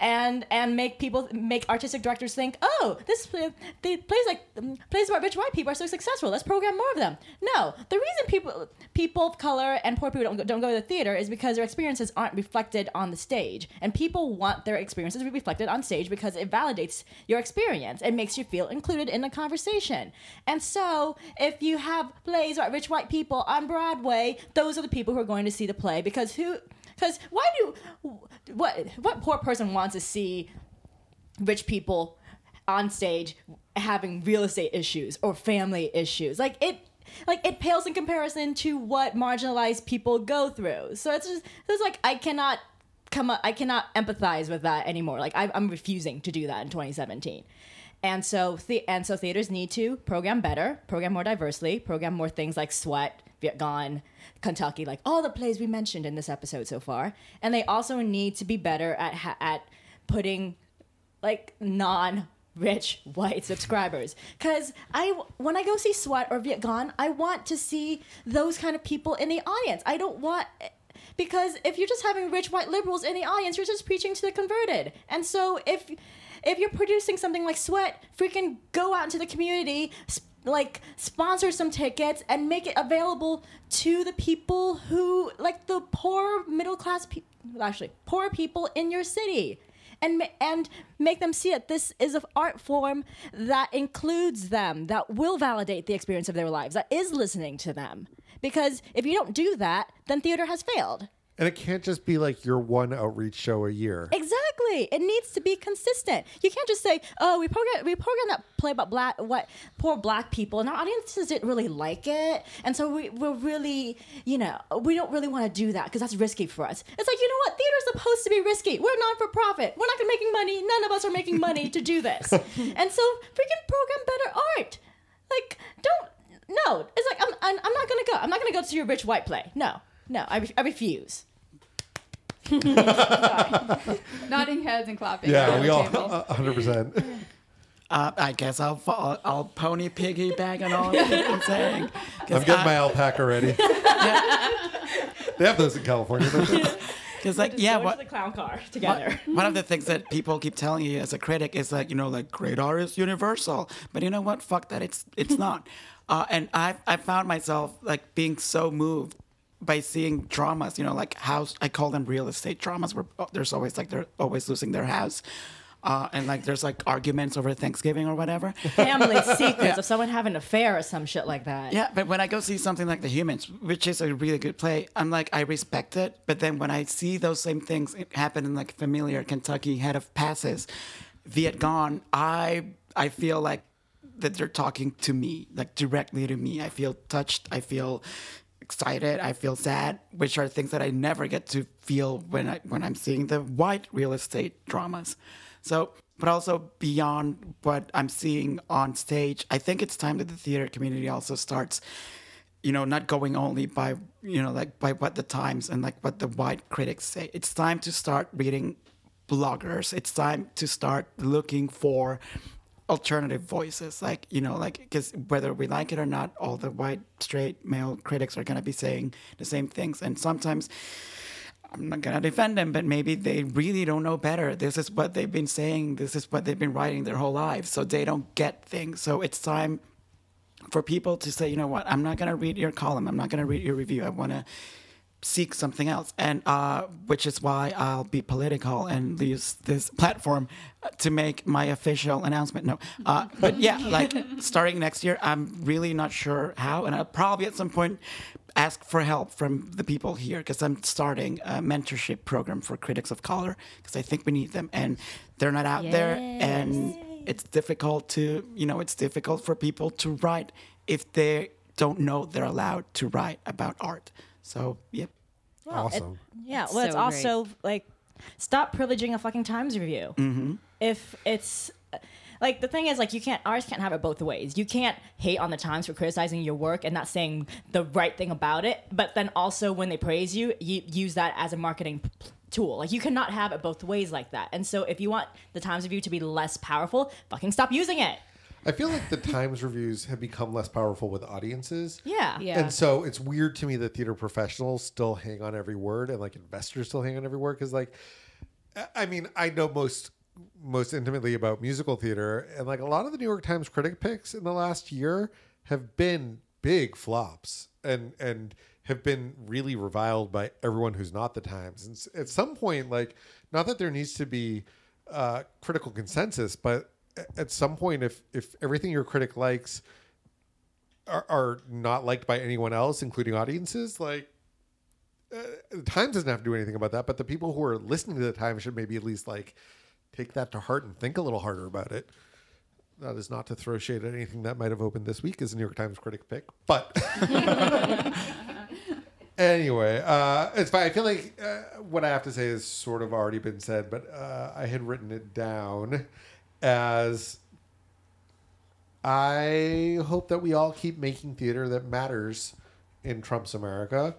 And and make people make artistic directors think, oh, this play- the plays like um, plays about rich white people are so successful. Let's program more of them. No, the reason people people of color and poor people don't go, don't go to the theater is because their experiences aren't reflected on the stage, and people want their experiences to be reflected on stage because it validates your experience. It makes you feel included in the conversation. And so, if you have plays about rich white people on Broadway, those are the people who are going to see the play because who because why do what what poor person wants to see rich people on stage having real estate issues or family issues? Like it like it pales in comparison to what marginalized people go through. So it's just it's like I cannot come up I cannot empathize with that anymore. Like I, I'm refusing to do that in 2017. And so, the, and so theaters need to program better, program more diversely, program more things like Sweat, Vietgone, Kentucky, like all the plays we mentioned in this episode so far. And they also need to be better at ha- at putting like non rich white subscribers. Because i when i go see sweat or viet i want to see those kind of people in the audience. I don't want because if you're just having rich white liberals in the audience you're just preaching to the converted. And so if if you're producing something like sweat freaking go out into the community sp- like sponsor some tickets and make it available to the people who like the poor middle class people actually poor people in your city. And and make them see that this is an art form that includes them that will validate the experience of their lives that is listening to them. Because if you don't do that then theater has failed And it can't just be like your one outreach show a year. Exactly. It needs to be consistent. You can't just say, "Oh, we program we program that play about black what poor black people, and our audiences didn't really like it, and so we we're really you know we don't really want to do that because that's risky for us." It's like you know what, theater's supposed to be risky. We're non for profit. We're not gonna making money. None of us are making money to do this, and so freaking program better art. Like don't no. It's like I'm I'm, I'm not gonna go. I'm not gonna go to your rich white play. No. No, I, re- I refuse. Nodding heads and clapping. Yeah, around we all table. hundred percent. Uh, I guess I'll, I'll I'll pony piggyback on all you've been saying. 'Cause I'm getting I- my alpaca ready. Yeah. they have those in California. Because like yeah, what the clown car together. one of the things that people keep telling you as a critic is like you know like great art is universal, but you know what? Fuck that. It's it's not. Uh, and I I found myself like being so moved by seeing dramas. You know, like house. I call them real estate dramas, where oh, there's always like they're always losing their house. Uh, and like there's like arguments over Thanksgiving or whatever. Family secrets of someone having an affair or some shit like that. Yeah, but when I go see something like The Humans, which is a really good play, I'm like, I respect it. But then when I see those same things happen in like familiar Kentucky head of passes, Vietgone, I I feel like that they're talking to me, like directly to me. I feel touched. I feel excited. I feel sad, which are things that I never get to feel when I when I'm seeing the white real estate dramas. So, but also beyond what I'm seeing on stage, I think it's time that the theater community also starts, you know, not going only by you know like by what the Times and like what the white critics say. It's time to start reading bloggers. It's time to start looking for alternative voices like you know like because whether we like it or not all the white straight male critics are going to be saying the same things. And sometimes i'm not going to defend them but maybe they really don't know better. This is what they've been saying. This is what they've been writing their whole lives. So they don't get things. So it's time for people to say you know what? I'm not going to read your column. I'm not going to read your review. I want to seek something else. And uh, which is why i'll be political and use this platform to make my official announcement. No uh, but yeah like starting next year i'm really not sure how and i'll probably at some point ask for help from the people here because i'm starting a mentorship program for critics of color because i think we need them and they're not out there and it's difficult to you know it's difficult for people to write if they don't know they're allowed to write about art so yep awesome. Yeah, well, it's So also like stop privileging a fucking Times review. Mm-hmm. If it's like the thing is like you can't ours can't have it both ways. You can't hate on the Times for criticizing your work and not saying the right thing about it, but then also when they praise you, you use that as a marketing p- tool. Like you cannot have it both ways like that. And so if you want the Times review to be less powerful, fucking stop using it. I feel like the Times reviews have become less powerful with audiences. Yeah. Yeah. And so it's weird to me that theater professionals still hang on every word and like investors still hang on every word because like I- I mean I know most most intimately about musical theater and like a lot of the New York Times critic picks in the last year have been big flops and and have been really reviled by everyone who's not the Times. And at some point like not that there needs to be uh, critical consensus, but a- at some point if if everything your critic likes are, are not liked by anyone else, including audiences, like uh, the Times doesn't have to do anything about that. But the people who are listening to the Times should maybe at least like take that to heart and think a little harder about it. That is not to throw shade at anything that might have opened this week as a New York Times critic pick, but anyway, uh, it's fine. I feel like uh, what I have to say has sort of already been said, but uh, I had written it down as I hope that we all keep making theater that matters in Trump's America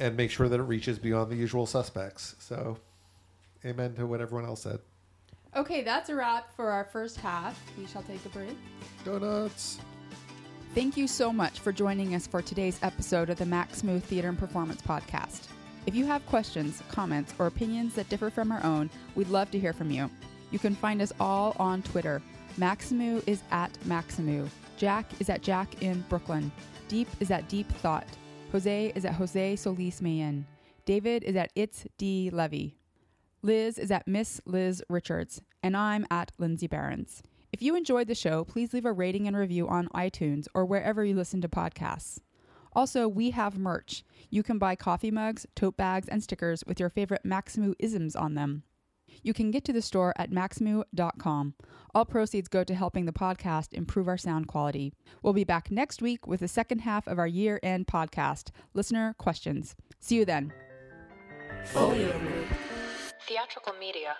and make sure that it reaches beyond the usual suspects. So, amen to what everyone else said. Okay, that's a wrap for our first half. We shall take a break. Donuts. Thank you so much for joining us for today's episode of the Maxamoo Theater and Performance Podcast. If you have questions, comments, or opinions that differ from our own, we'd love to hear from you. You can find us all on Twitter. Maxamoo is at Maxamoo. Jack is at Jack in Brooklyn. Diep is at Deep Thought. Jose is at Jose Solis Mayen. David is at It's D Levy. Liz is at Miss Liz Richards, and I'm at Lindsay Barons. If you enjoyed the show, please leave a rating and review on iTunes or wherever you listen to podcasts. Also, we have merch. You can buy coffee mugs, tote bags, and stickers with your favorite Maxamoo isms on them. You can get to the store at maxamoo.com. All proceeds go to helping the podcast improve our sound quality. We'll be back next week with the second half of our year end podcast, Listener Questions. See you then. Theatrical media.